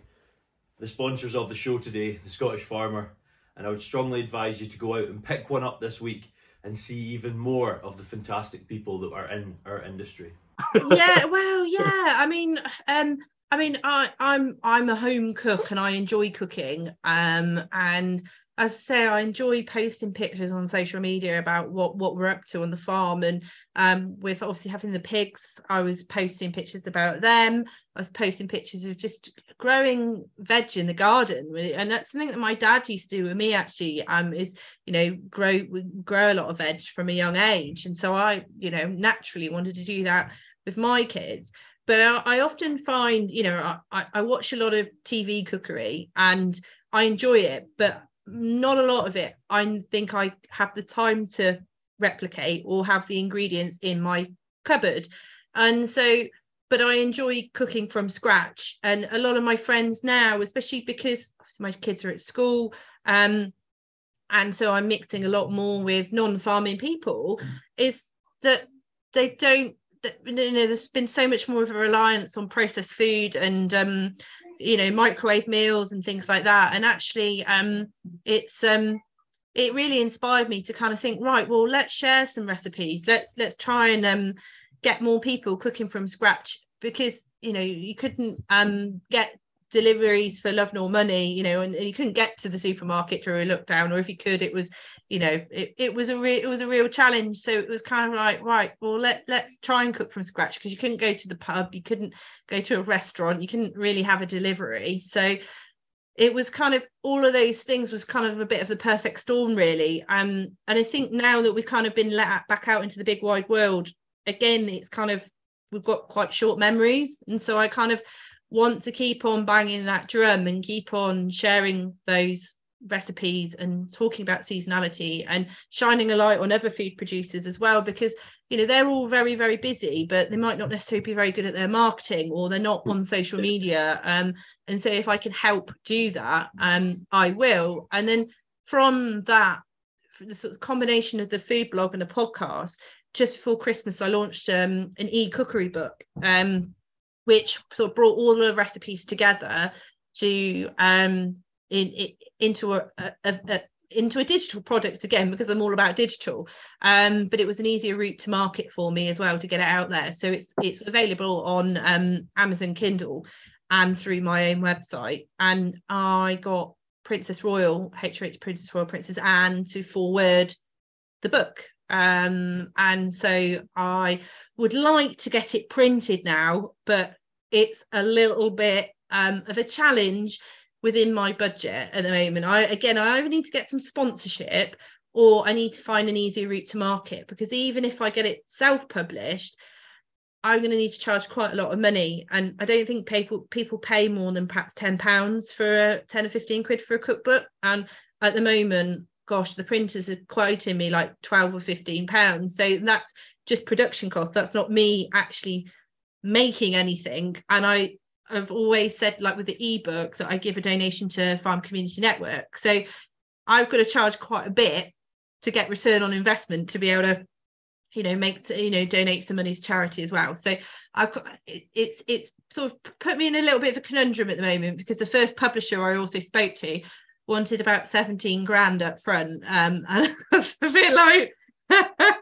the sponsors of the show today, the Scottish Farmer, and I would strongly advise you to go out and pick one up this week and see even more of the fantastic people that are in our industry. yeah, well, yeah. I mean, um, I mean, I, I'm I'm a home cook and I enjoy cooking. Um, and as I say, I enjoy posting pictures on social media about what what we're up to on the farm, and um, with obviously having the pigs, I was posting pictures about them. I was posting pictures of just growing veg in the garden, and that's something that my dad used to do with me. Actually, um, is you know grow grow a lot of veg from a young age, and so I you know naturally wanted to do that with my kids. But I, often find, you know, I, I watch a lot of TV cookery and I enjoy it, but not a lot of it. I think i have the time to replicate or have the ingredients in my cupboard. And so but i enjoy cooking from scratch. And a lot of my friends now especially because my kids are at school um and so i'm mixing a lot more with non-farming people is that they don't you know there's been so much more of a reliance on processed food and um you know microwave meals and things like that. And actually um it's um it really inspired me to kind of think right well let's share some recipes. Let's let's try and um get more people cooking from scratch because you know you couldn't um get deliveries for love nor money you know and, and, you couldn't get to the supermarket during a lockdown or if you could it was you know it, it was a real it was a real challenge. So it was kind of like right well let let's try and cook from scratch because you couldn't go to the pub you couldn't go to a restaurant you couldn't really have a delivery. So it was kind of all of those things was kind of a bit of the perfect storm really. Um and i think now that we've kind of been let back out into the big wide world again it's kind of we've got quite short memories. And so i kind of want to keep on banging that drum and keep on sharing those recipes and talking about seasonality and shining a light on other food producers as well because you know they're all very very busy but they might not necessarily be very good at their marketing or they're not on social media. Um and so if i can help do that um i will. And then from that the sort of combination of the food blog and the podcast just before christmas i launched um an e-cookery book. Um which sort of brought all the recipes together to um in, in into a, a, a, into a digital product again because I'm all about digital. Um, but it was an easier route to market for me as well to get it out there. So it's it's available on um, Amazon Kindle and through my own website. And I got Princess Royal, HH Princess Royal Princess Anne to forward the book. Um, and so I would like to get it printed now, but it's a little bit um, of a challenge within my budget at the moment. I again, I either need to get some sponsorship or I need to find an easier route to market because even if I get it self-published, I'm going to need to charge quite a lot of money, and I don't think people people pay more than perhaps ten pounds for a ten or fifteen quid for a cookbook. And at the moment, gosh, the printers are quoting me like twelve or fifteen pounds. So that's just production costs. That's not me actually making anything. And i have always said like with the ebook that i give a donation to farm community network. So i've got to charge quite a bit to get return on investment to be able to you know make you know donate some money to charity as well. So i've got it's it's sort of put me in a little bit of a conundrum at the moment because the first publisher i also spoke to wanted about 17 grand up front. Um and was a bit like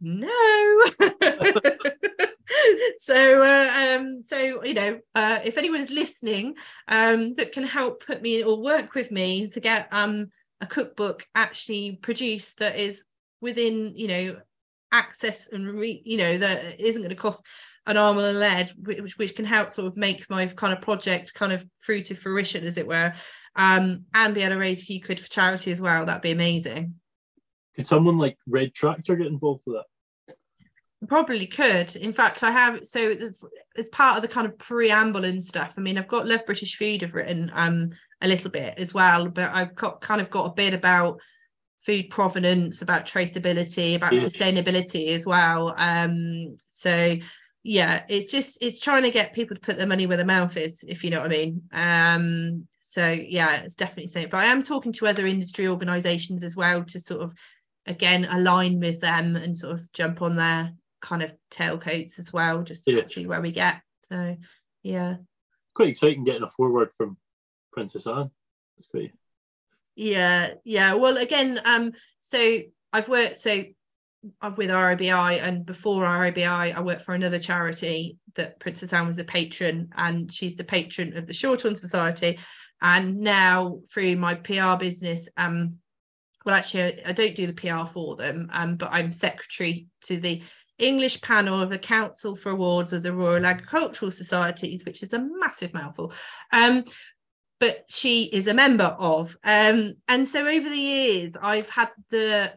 no so uh, um so you know uh, if anyone is listening um that can help put me or work with me to get um a cookbook actually produced that is within you know access and re, you know that isn't going to cost an arm and a leg which, which can help sort of make my kind of project kind of through to fruition as it were um and be able to raise a few quid for charity as well. That'd be amazing. Could someone like red tractor get involved with that probably could. In fact i have so as part of the kind of preamble and stuff i mean i've got love british food i've written um a little bit as well but i've got kind of got a bit about food provenance about traceability about yeah. sustainability as well. Um so yeah it's just it's trying to get people to put their money where their mouth is if you know what i mean. Um so yeah it's definitely saying but i am talking to other industry organizations as well to sort of again align with them and sort of jump on their kind of tailcoats as well, just to yeah. see where we get. So yeah. Quite exciting getting a foreword from Princess Anne. It's great. Yeah, yeah. Well again, um, so I've worked so I'm with RABI and before RABI I worked for another charity that Princess Anne was a patron and she's the patron of the Shorthorn Society and now through my PR business um well actually I don't do the PR for them um but I'm secretary to the English panel of the Council for Awards of the Royal Agricultural Societies, which is a massive mouthful. Um, but she is a member of. Um, and so over the years, I've had the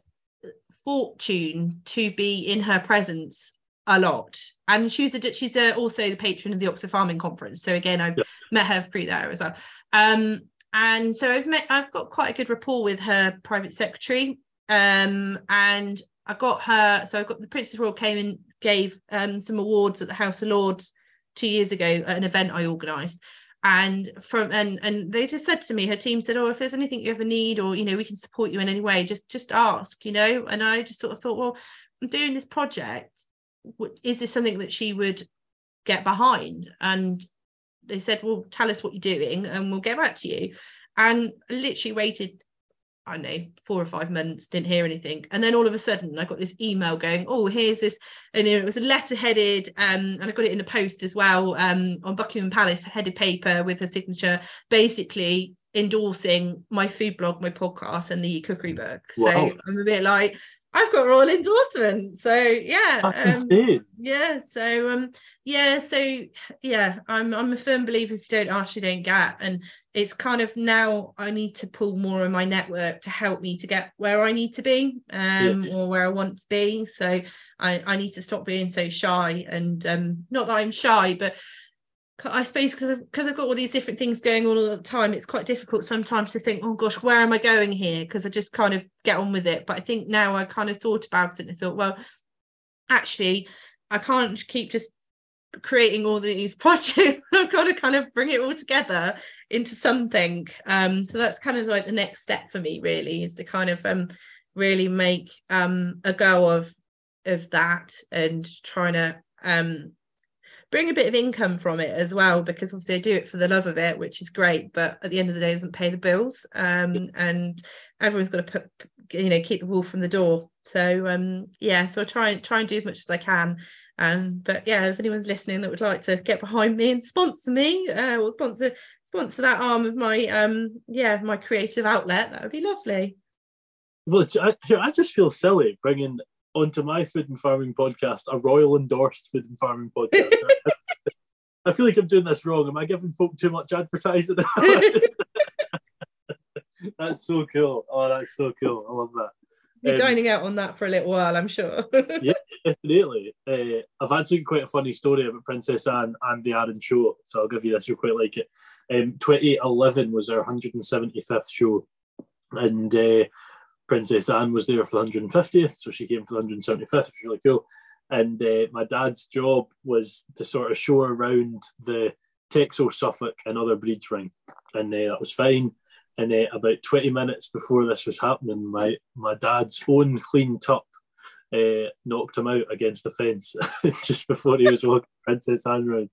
fortune to be in her presence a lot. And she's a, she's a, also the patron of the Oxford Farming Conference. So again, I've yeah. met her through there as well. Um, and so I've met, I've got quite a good rapport with her private secretary. Um, and I got her. So I got the Princess Royal came and gave um, some awards at the House of Lords two years ago at an event I organised. And from and and they just said to me, her team said, "Oh, if there's anything you ever need, or you know, we can support you in any way, just just ask, you know." And I just sort of thought, well, I'm doing this project. Is this something that she would get behind? And they said, "Well, tell us what you're doing, and we'll get back to you." And I literally waited I don't know, four or five months, didn't hear anything. And then all of a sudden I got this email going, oh, here's this. And it was a letter headed, um, and I got it in a post as well um, on Buckingham Palace headed paper with her signature, basically endorsing my food blog, my podcast, and the cookery book. So wow. I'm a bit like, I've got royal endorsement. So yeah. Um, yeah. So um yeah, so yeah, I'm I'm a firm believer if you don't ask, you don't get. And it's kind of now I need to pull more of my network to help me to get where I need to be um yeah. or where I want to be. So I, I need to stop being so shy and um not that I'm shy, but I suppose because because I've, I've got all these different things going on all the time, it's quite difficult sometimes to think, oh gosh, where am I going here? Because I just kind of get on with it. But I think now I kind of thought about it and I thought, well, actually, I can't keep just creating all these projects. I've got to kind of bring it all together into something. Um, so that's kind of like the next step for me, really, is to kind of um really make um a go of of that and trying to um bring a bit of income from it as well because obviously I do it for the love of it which is great but at the end of the day doesn't pay the bills. Um, and everyone's got to put you know keep the wool from the door. So um yeah so I try and try and do as much as I can. Um but yeah if anyone's listening that would like to get behind me and sponsor me uh, or sponsor sponsor that arm of my um yeah my creative outlet that would be lovely. Well I, I just feel silly bringing onto my food and farming podcast, a royal endorsed food and farming podcast. I feel like I'm doing this wrong. Am I giving folk too much advertising? that's so cool. Oh, that's so cool. I love that. You're um, dining out on that for a little while, I'm sure. yeah, definitely. Uh, I've actually quite a funny story about Princess Anne and the Arran show, so I'll give you this. You'll quite like it. Um, 2011 was our 175th show, and uh, Princess Anne was there for the 150th, so she came for the 175th, which was really cool. And uh, my dad's job was to sort of show around the Texel, Suffolk, and other breeds ring, and uh, that was fine. And uh, about 20 minutes before this was happening, my my dad's own clean top uh, knocked him out against the fence just before he was walking Princess Anne round.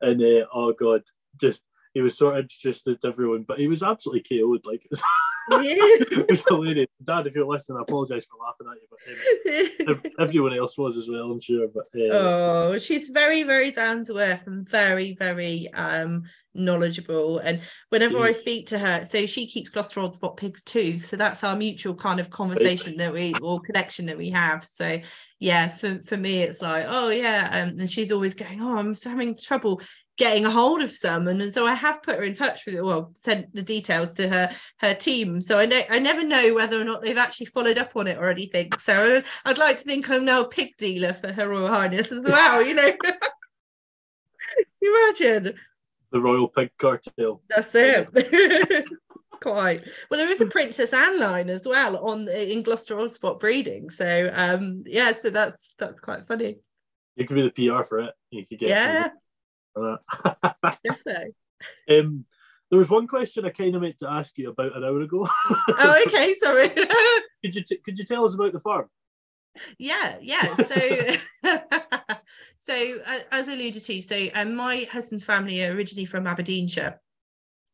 And uh, oh god, just he was sort of just as everyone, but he was absolutely KO'd. Like it was hilarious. Dad, if you're listening, I apologise for laughing at you, but um, everyone else was as well, I'm sure. But uh, oh, she's very, very down to earth and very, very um knowledgeable. And whenever I speak to her, so she keeps Gloucester Old Spot pigs too. So that's our mutual kind of conversation that we or connection that we have. So yeah, for, for me, it's like, oh yeah. Um, and she's always going, oh, I'm having trouble getting a hold of some and, so I have put her in touch with well sent the details to her her team. So I know I never know whether or not they've actually followed up on it or anything. So I'd like to think I'm now a pig dealer for her Royal Highness as well you know. Imagine. The royal pig cartel that's it. Quite. Well there is a princess anne line as well on in gloucester old spot breeding. So um yeah so that's that's quite funny. You could be the pr for it. You could get yeah Definitely. um there was one question I kind of meant to ask you about an hour ago. oh, okay, sorry. could you t- could you tell us about the farm? Yeah, yeah. So, so uh, as alluded to, so um, my husband's family are originally from Aberdeenshire,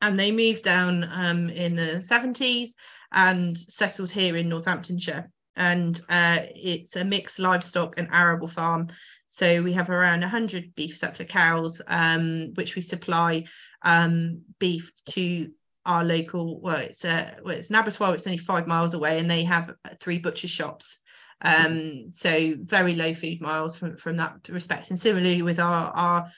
and they moved down um, in the seventies and settled here in Northamptonshire. And uh, it's a mixed livestock and arable farm. So we have around 100 beef suckler cows, um, which we supply um, beef to our local. Well, it's a well, it's an abattoir. It's only five miles away, and they have three butcher shops. Um, so very low food miles from from that respect. And similarly with our our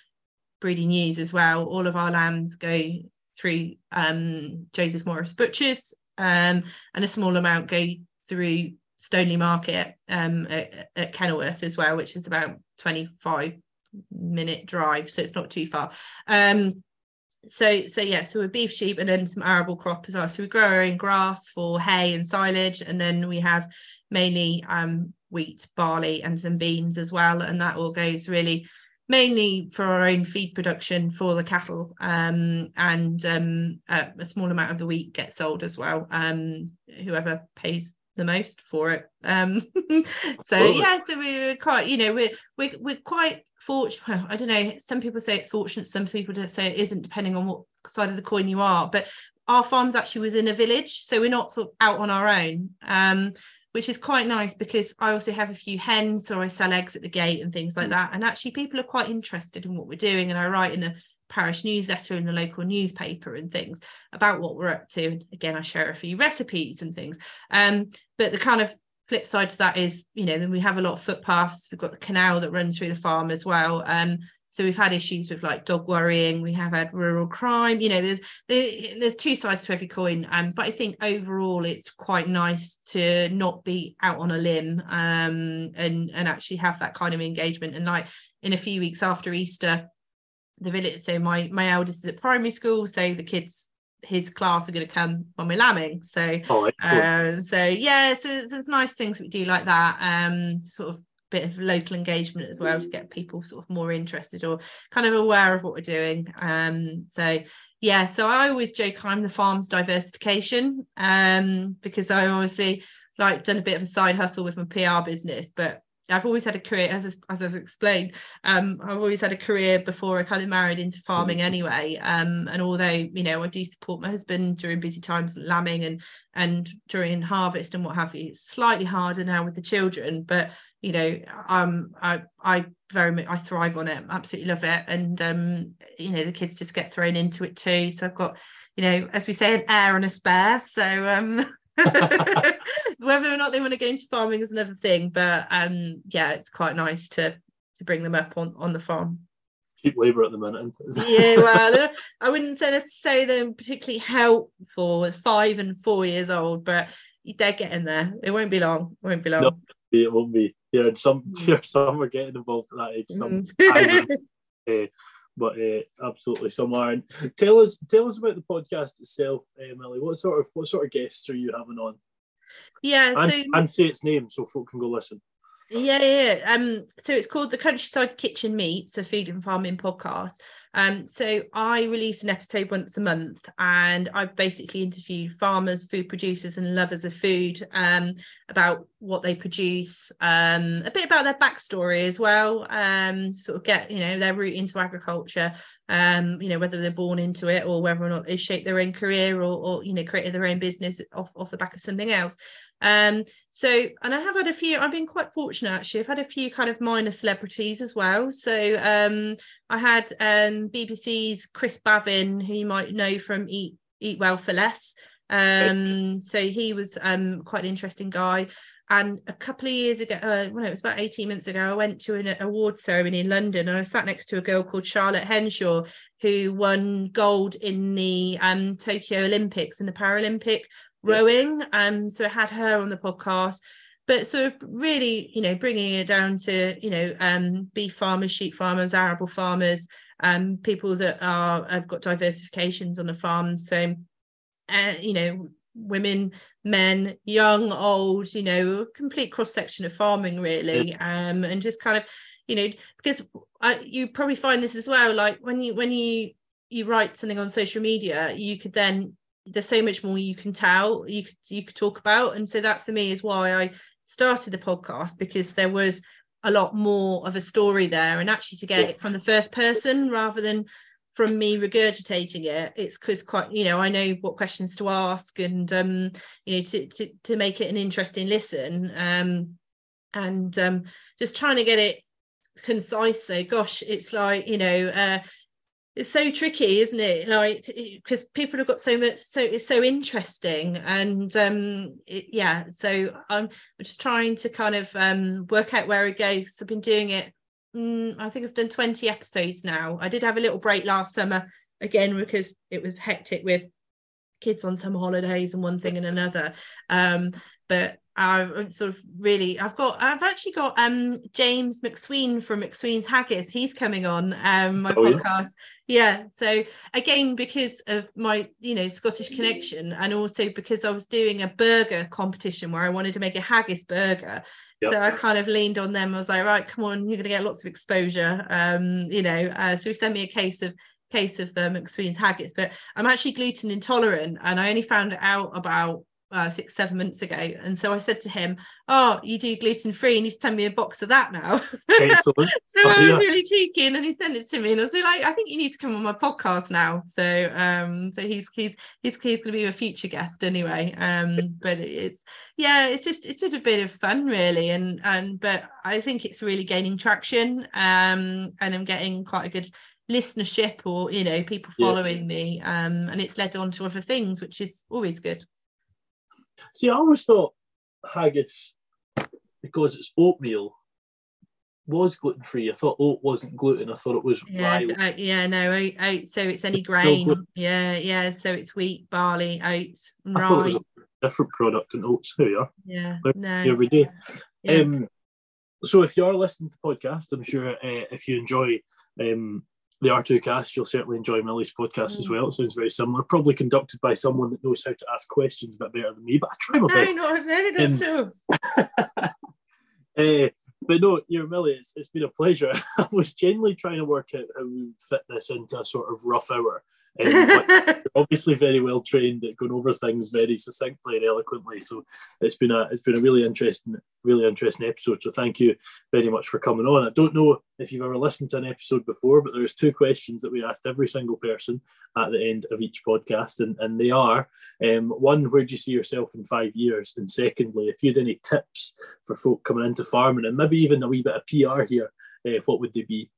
breeding ewes as well, all of our lambs go through um, Joseph Morris Butchers, um, and a small amount go through Stoneleigh Market um, at, at, Kenilworth as well, which is about 25 minute drive, so it's not too far. Um, so so yeah, so we're beef, sheep, and then some arable crop as well. So we grow our own grass for hay and silage, and then we have mainly um, wheat, barley, and some beans as well, and that all goes really mainly for our own feed production for the cattle um, and um, a, a, small amount of the wheat gets sold as well um, whoever pays the most for it. Um, so yeah, so we are quite, you know, we're we're we're quite fortunate. Well, I don't know. Some people say it's fortunate. Some people don't say it isn't, depending on what side of the coin you are. But our farm's actually within a village, so we're not sort of out on our own. Um, which is quite nice because I also have a few hens, so I sell eggs at the gate and things like mm. that. And actually, people are quite interested in what we're doing. And I write in a parish newsletter in the local newspaper and things about what we're up to. And again, I share a few recipes and things. Um, but the kind of flip side to that is, you know, then we have a lot of footpaths. We've got the canal that runs through the farm as well. Um, so we've had issues with like dog worrying. We have had rural crime. You know, there's there's two sides to every coin. Um, but I think overall it's quite nice to not be out on a limb um, and and actually have that kind of engagement. And like in a few weeks after Easter, the village. So my my eldest is at primary school, so the kids his class are going to come when we're lambing. So oh, uh, so yeah, so it's, it's, nice things we do like that. Um, sort of bit of local engagement as well to get people sort of more interested or kind of aware of what we're doing. Um, so yeah, so I always joke I'm the farm's diversification um, because I obviously like done a bit of a side hustle with my PR business, but I've always had a career, as as I've explained. Um, I've always had a career before I kind of married into farming mm-hmm. anyway. Um, and although you know I do support my husband during busy times, lambing and and during harvest and what have you, it's slightly harder now with the children. But you know, um, I I very much I thrive on it. Absolutely love it, and um, you know, the kids just get thrown into it too. So I've got, you know, as we say, an heir and a spare. So um. Whether or not they want to go into farming is another thing, but um, yeah, it's quite nice to to bring them up on on the farm. Cheap labour at the minute. yeah, well, I wouldn't say necessarily they're particularly helpful five and four years old, but they're getting there. It won't be long. It won't be long. No, it won't be. Yeah, some mm. some are getting involved at that age. Some mm. uh, but uh, absolutely somewhere. tell us, tell us about the podcast itself, Emily. What sort of what sort of guests are you having on? Yeah, and, so and say its name so folk can go listen. Yeah, yeah. Um, so it's called the Countryside Kitchen Meets, a food and farming podcast. Um, so I release an episode once a month, and I basically interview farmers, food producers, and lovers of food um, about what they produce, um, a bit about their backstory as well, um, sort of get you know their route into agriculture, um, you know whether they're born into it or whether or not they shape their own career or, or you know created their own business off off the back of something else. Um, so, and I have had a few, I've been quite fortunate actually. I've had a few kind of minor celebrities as well. So, um, I had um, BBC's Chris Bavin, who you might know from Eat Eat Well for Less. Um, so he was um quite an interesting guy. And a couple of years ago, uh, well, it was about 18 months ago, I went to an award ceremony in London and I sat next to a girl called Charlotte Henshaw, who won gold in the um, Tokyo Olympics and the Paralympic rowing. Um, so I had her on the podcast, but sort of really, you know, bringing it down to, you know, um, beef farmers, sheep farmers, arable farmers, um, people that are have got diversifications on the farm. So, uh, you know, women, men, young, old, you know, complete cross section of farming, really, um, and just kind of, you know, because I, you probably find this as well, like when you when you you write something on social media, you could then there's so much more you can tell you could you could talk about. And so that for me is why i started the podcast because there was a lot more of a story there. And actually to get it from the first person rather than from me regurgitating it it's because quite you know i know what questions to ask and um you know to to, to make it an interesting listen. Um and um just trying to get it concise. So gosh it's like you know uh it's so tricky isn't it? Like because people have got so much so it's so interesting. And um it, yeah so i'm just trying to kind of um work out where it goes i've been doing it mm, i think i've done 20 episodes now. I did have a little break last summer again because it was hectic with kids on summer holidays and one thing and another. Um but I'm sort of really I've got I've actually got um James McSween from McSween's Haggis. He's coming on um my oh, podcast yeah. so again because of my you know Scottish connection and also because I was doing a burger competition where I wanted to make a haggis burger Yep. So I kind of leaned on them. I was like, right, come on, you're going to get lots of exposure. Um, you know, uh, so he sent me a case of case of uh, McSween's haggis, but I'm actually gluten intolerant, and I only found out about uh, six, seven months ago. And so I said to him, Oh, you do gluten free, and he's send me a box of that now. So oh, I was yeah. really cheeky, and then he sent it to me, and I was like, I think you need to come on my podcast now. So um, so he's he's he's, he's going to be a future guest anyway. Um, but it's yeah, it's just it's just a bit of fun really, and and but I think it's really gaining traction. Um, and I'm getting quite a good listenership or you know people following yeah. me um and it's led on to other things which is always good See, I always thought haggis, because it's oatmeal, was gluten free. I thought oat wasn't gluten. I thought it was yeah, yeah, no, oat, oat, So it's any grain. No yeah, yeah. So it's wheat, barley, oats, I rye. Thought it was a different product than oats. Here you are. Yeah, no. Every day. Yeah. Um, so if you are listening to the podcast, I'm sure uh, if you enjoy um, the R2Kast, you'll certainly enjoy Milly's podcast mm. as well. It sounds very similar. Probably conducted by someone that knows how to ask questions a bit better than me, but I try my best. No, no, no, um, so. uh, but no, you're Millie, it's, it's been a pleasure. I was genuinely trying to work out how we fit this into a sort of rough hour. Um, obviously very well trained at going over things very succinctly and eloquently. So it's been a it's been a really interesting, really interesting episode. So thank you very much for coming on. I don't know if you've ever listened to an episode before, but there's two questions that we asked every single person at the end of each podcast, and, and they are um, one, where do you see yourself in five years? And secondly, if you had any tips for folk coming into farming and maybe even a wee bit of PR here, uh, what would they be?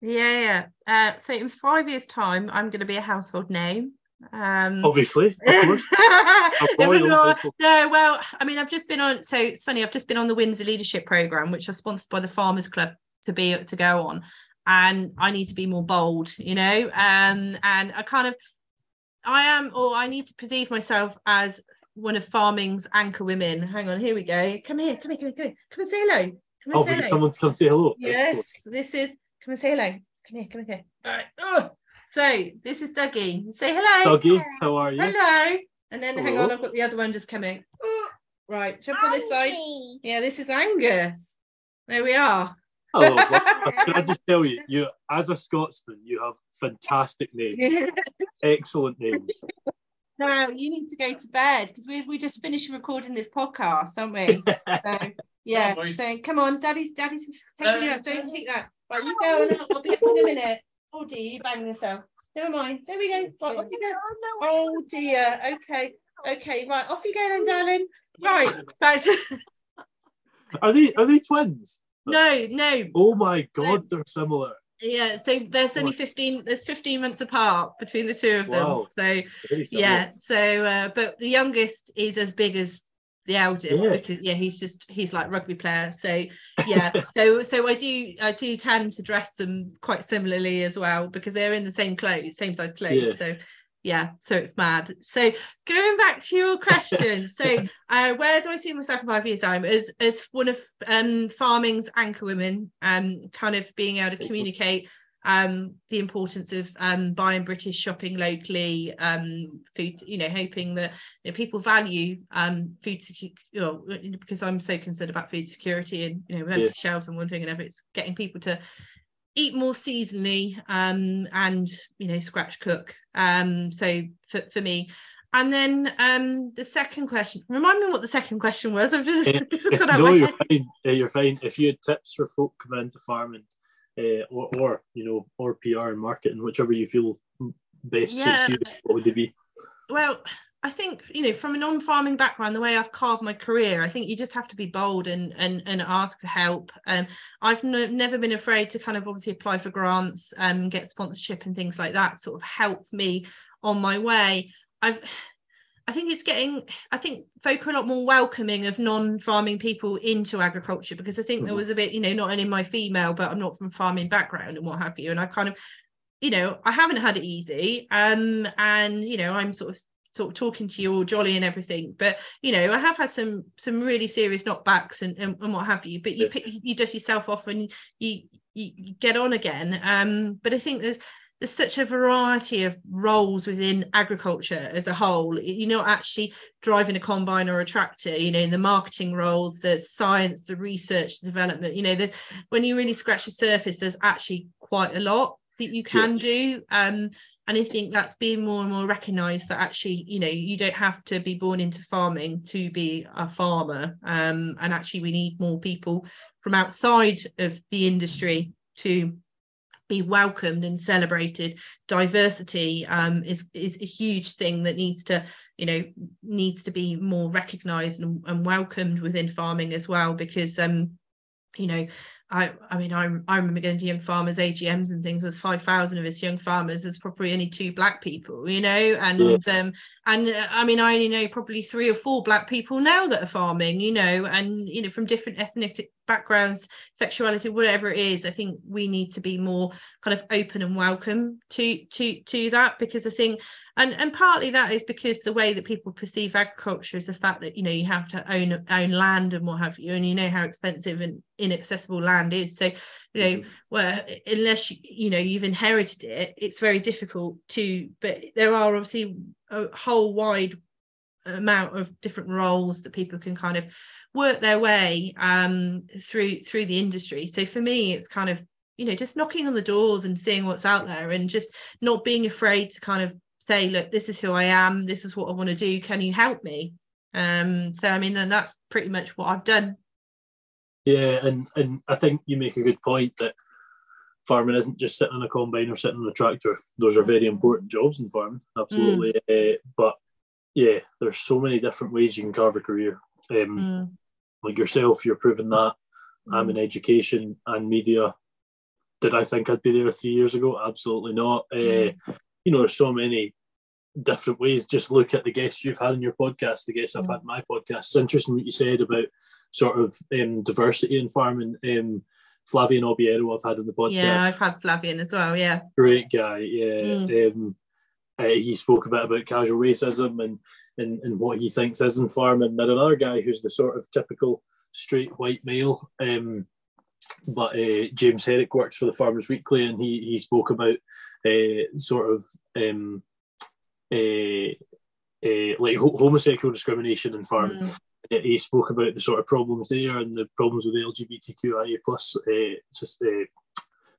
Yeah, yeah. Uh, so in five years' time, I'm going to be a household name. Um, Obviously, of course. no, well, I mean, I've just been on. So it's funny. I've just been on the Windsor Leadership Program, which was sponsored by the Farmers Club to be to go on, and I need to be more bold, you know. Um, and I kind of, I am, or I need to perceive myself as one of farming's anchor women. Hang on, here we go. Come here, come here, come here, come here. Come and say hello. Come and oh, say hello. someone come say hello. Yes, Excellent. this is Come and say hello. Come here, come here. All right. Oh. So this is Dougie. Say hello. Dougie, how are you? Hello. And then hello. hang on, I've got the other one just coming. Oh. Right, jump on this side. Yeah, this is Angus. There we are. Hello, Can I just tell you, you as a Scotsman, you have fantastic names, excellent names. Now you need to go to bed because we we just finished recording this podcast, aren't we? So yeah. boys. So come on, Daddy's Daddy's taking uh, you up. Don't take that. Right, you go and I'll be up in a minute. Oh dear, you banging yourself. Never mind. There we go. Right, off you go. Oh dear. Okay. Okay. Right, off you go then, darling. Right. That's Are they are they twins? no, no. Oh my god, they're similar. Yeah. So there's only 15. There's 15 months apart between the two of them. Wow. So yeah so uh, but the youngest is as big as the eldest Yeah. because yeah he's just he's like rugby player. So yeah. So so i do i do tend to dress them quite similarly as well because they're in the same clothes same size clothes. Yeah. so yeah so it's mad. So going back to your question so uh, where do i see myself in five years time? As as one of um farming's anchor women um kind of being able to communicate um, the importance of um, buying British, shopping locally, um, food, you know, hoping that you know, people value um, food security, you know, because I'm so concerned about food security and, you know, with empty Yeah. shelves and one thing and another, it's getting people to eat more seasonally um, and, you know, scratch cook. Um, so for, for me, and then um, the second question, remind me what the second question was. I've just, If, out no, you're fine. You're fine. If you had tips for folk coming into farming, uh, or, or you know, or PR and marketing, whichever you feel best Yeah. suits you, what would they be? well i think you know from a non-farming background the way i've carved my career i think you just have to be bold and and, and ask for help and i've no, never been afraid to kind of obviously apply for grants and get sponsorship and things like that sort of help me on my way i've I think it's getting, I think folk are a lot more welcoming of non farming people into agriculture because I think there Mhm. was a bit, you know, not only my female, but I'm not from a farming background and what have you. And I kind of, you know, I haven't had it easy. Um, and you know, I'm sort of sort of talking to you all jolly and everything, but you know, I have had some some really serious knockbacks and and, and what have you. But you pick, you dust yourself off and you, you you get on again. Um, but I think there's there's such a variety of roles within agriculture as a whole. You're not actually driving a combine or a tractor, you know, in the marketing roles, the science, the research, the development, you know, the, when you really scratch the surface, there's actually quite a lot that you can do. Um, and I think that's being more and more recognised that actually, you know, you don't have to be born into farming to be a farmer. Um, and actually, we need more people from outside of the industry to be welcomed and celebrated. Diversity um, is is a huge thing that needs to, you know, needs to be more recognised and, and welcomed within farming as well. Because um, you know, I I mean I I remember going to young farmers AGMs and things. There's five thousand of us young farmers. There's probably only two black people, you know, and um and uh, I mean I only know probably three or four black people now that are farming, you know, and you know from different ethnic backgrounds, sexuality, whatever it is. I think we need to be more kind of open and welcome to to to that because I think and and partly that is because the way that people perceive agriculture is the fact that you know you have to own own land and what have you and you know how expensive and inaccessible land is. So you know well unless you, you know you've inherited it it's very difficult to but there are obviously a whole wide amount of different roles that people can kind of work their way um through through the industry. So for me it's kind of you know just knocking on the doors and seeing what's out there and just not being afraid to kind of say look this is who i am this is what i want to do can you help me um so i mean and that's pretty much what i've done Yeah, and and I think you make a good point that farming isn't just sitting on a combine or sitting on a tractor. Those are very important jobs in farming, absolutely. Uh, but yeah, there's so many different ways you can carve a career. Um, Mm, Like yourself, you're proving that. I'm mm, in education and media. Did I think I'd be there three years ago? Absolutely not. Uh, Mm. You know, there's so many different ways. Just look at the guests you've had in your podcast, the guests I've had in my podcast. It's interesting what you said about sort of um, diversity in farming. Um, Flavian Obiero, I've had in the podcast. yeah i've had flavian as well yeah Great guy. Yeah. Mm. Um, uh, he spoke a bit about casual racism and, and, and what he thinks is in farming. Then another guy who's the sort of typical straight white male. Um, but uh, James Herrick works for the Farmers Weekly, and he he spoke about uh, sort of um, uh, uh, like ho- homosexual discrimination in farming. Mm, he spoke about the sort of problems there and the problems with the LGBTQIA plus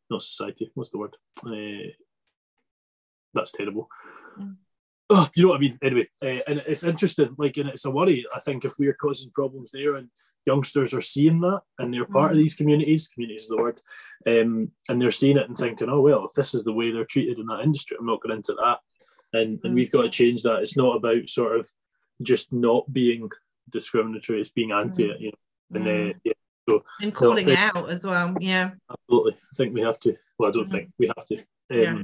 not society. What's the word? Uh, that's terrible. Mm. Oh, you know what I mean. Anyway, uh, and it's interesting. Like, and it's a worry. I think if we're causing problems there, and youngsters are seeing that, and they're part mm. of these communities, communities is the word, um, and they're seeing it and thinking, oh well, if this is the way they're treated in that industry, I'm not going into that. And mm. and we've got to change that. It's not about sort of just not being discriminatory; it's being anti it. You know, and uh, mm. yeah, so, and calling no, think, out as well. Yeah, absolutely. I think we have to. Well, I don't mm-hmm. think we have to. Um, yeah.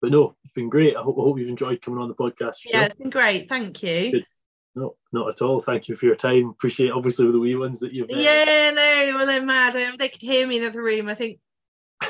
But no, it's been great. I hope, I hope you've enjoyed coming on the podcast. Yeah, it's been great. Thank you. Good. No, not at all. Thank you for your time. Appreciate obviously with the wee ones that you've. Yeah, no, well they're mad. They could hear me in the other room. I think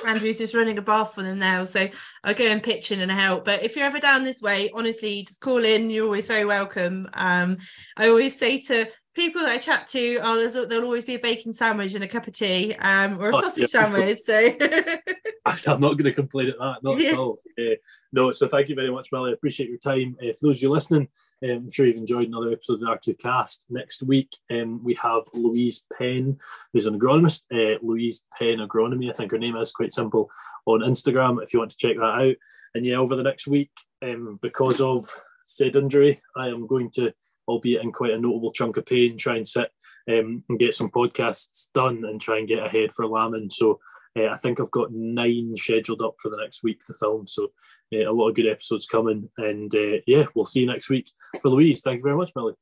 Andrew's just running a bath for them now, so I'll go and pitch in and help. But if you're ever down this way, honestly, just call in. You're always very welcome. Um, I always say to people that I chat to, oh, there'll always be a bacon sandwich and a cup of tea, um, or a oh, sausage yeah, sandwich. So I'm not going to complain at that, not yeah. at all. Uh, no, so thank you very much, Milly. I appreciate your time. Uh, for those of you listening, um, I'm sure you've enjoyed another episode of the R2Kast. Next week, um, we have Louise Penn, who's an agronomist. Uh, Louise Penn Agronomy, I think her name is quite simple on Instagram. If you want to check that out, and yeah, over the next week, um, because of said injury, I am going to albeit in quite a notable chunk of pain, try and sit um, and get some podcasts done and try and get ahead for Lambing. So uh, I think I've got nine scheduled up for the next week to film. So uh, a lot of good episodes coming. And uh, yeah, we'll see you next week. For Louise, thank you very much, Milly.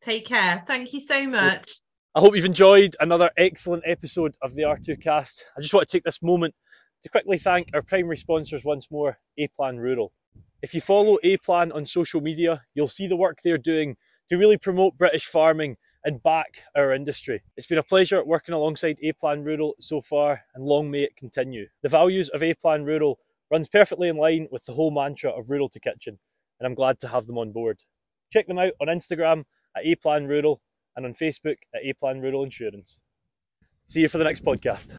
Take care. Thank you so much. I hope you've enjoyed another excellent episode of the R2Kast. I just want to take this moment to quickly thank our primary sponsors once more, A Plan Rural. If you follow A Plan on social media, you'll see the work they're doing to really promote British farming and back our industry. It's been a pleasure working alongside A Plan Rural so far, and long may it continue. The values of A Plan Rural runs perfectly in line with the whole mantra of rural to kitchen, and I'm glad to have them on board. Check them out on Instagram at A Plan Rural and on Facebook at A Plan Rural Insurance. See you for the next podcast.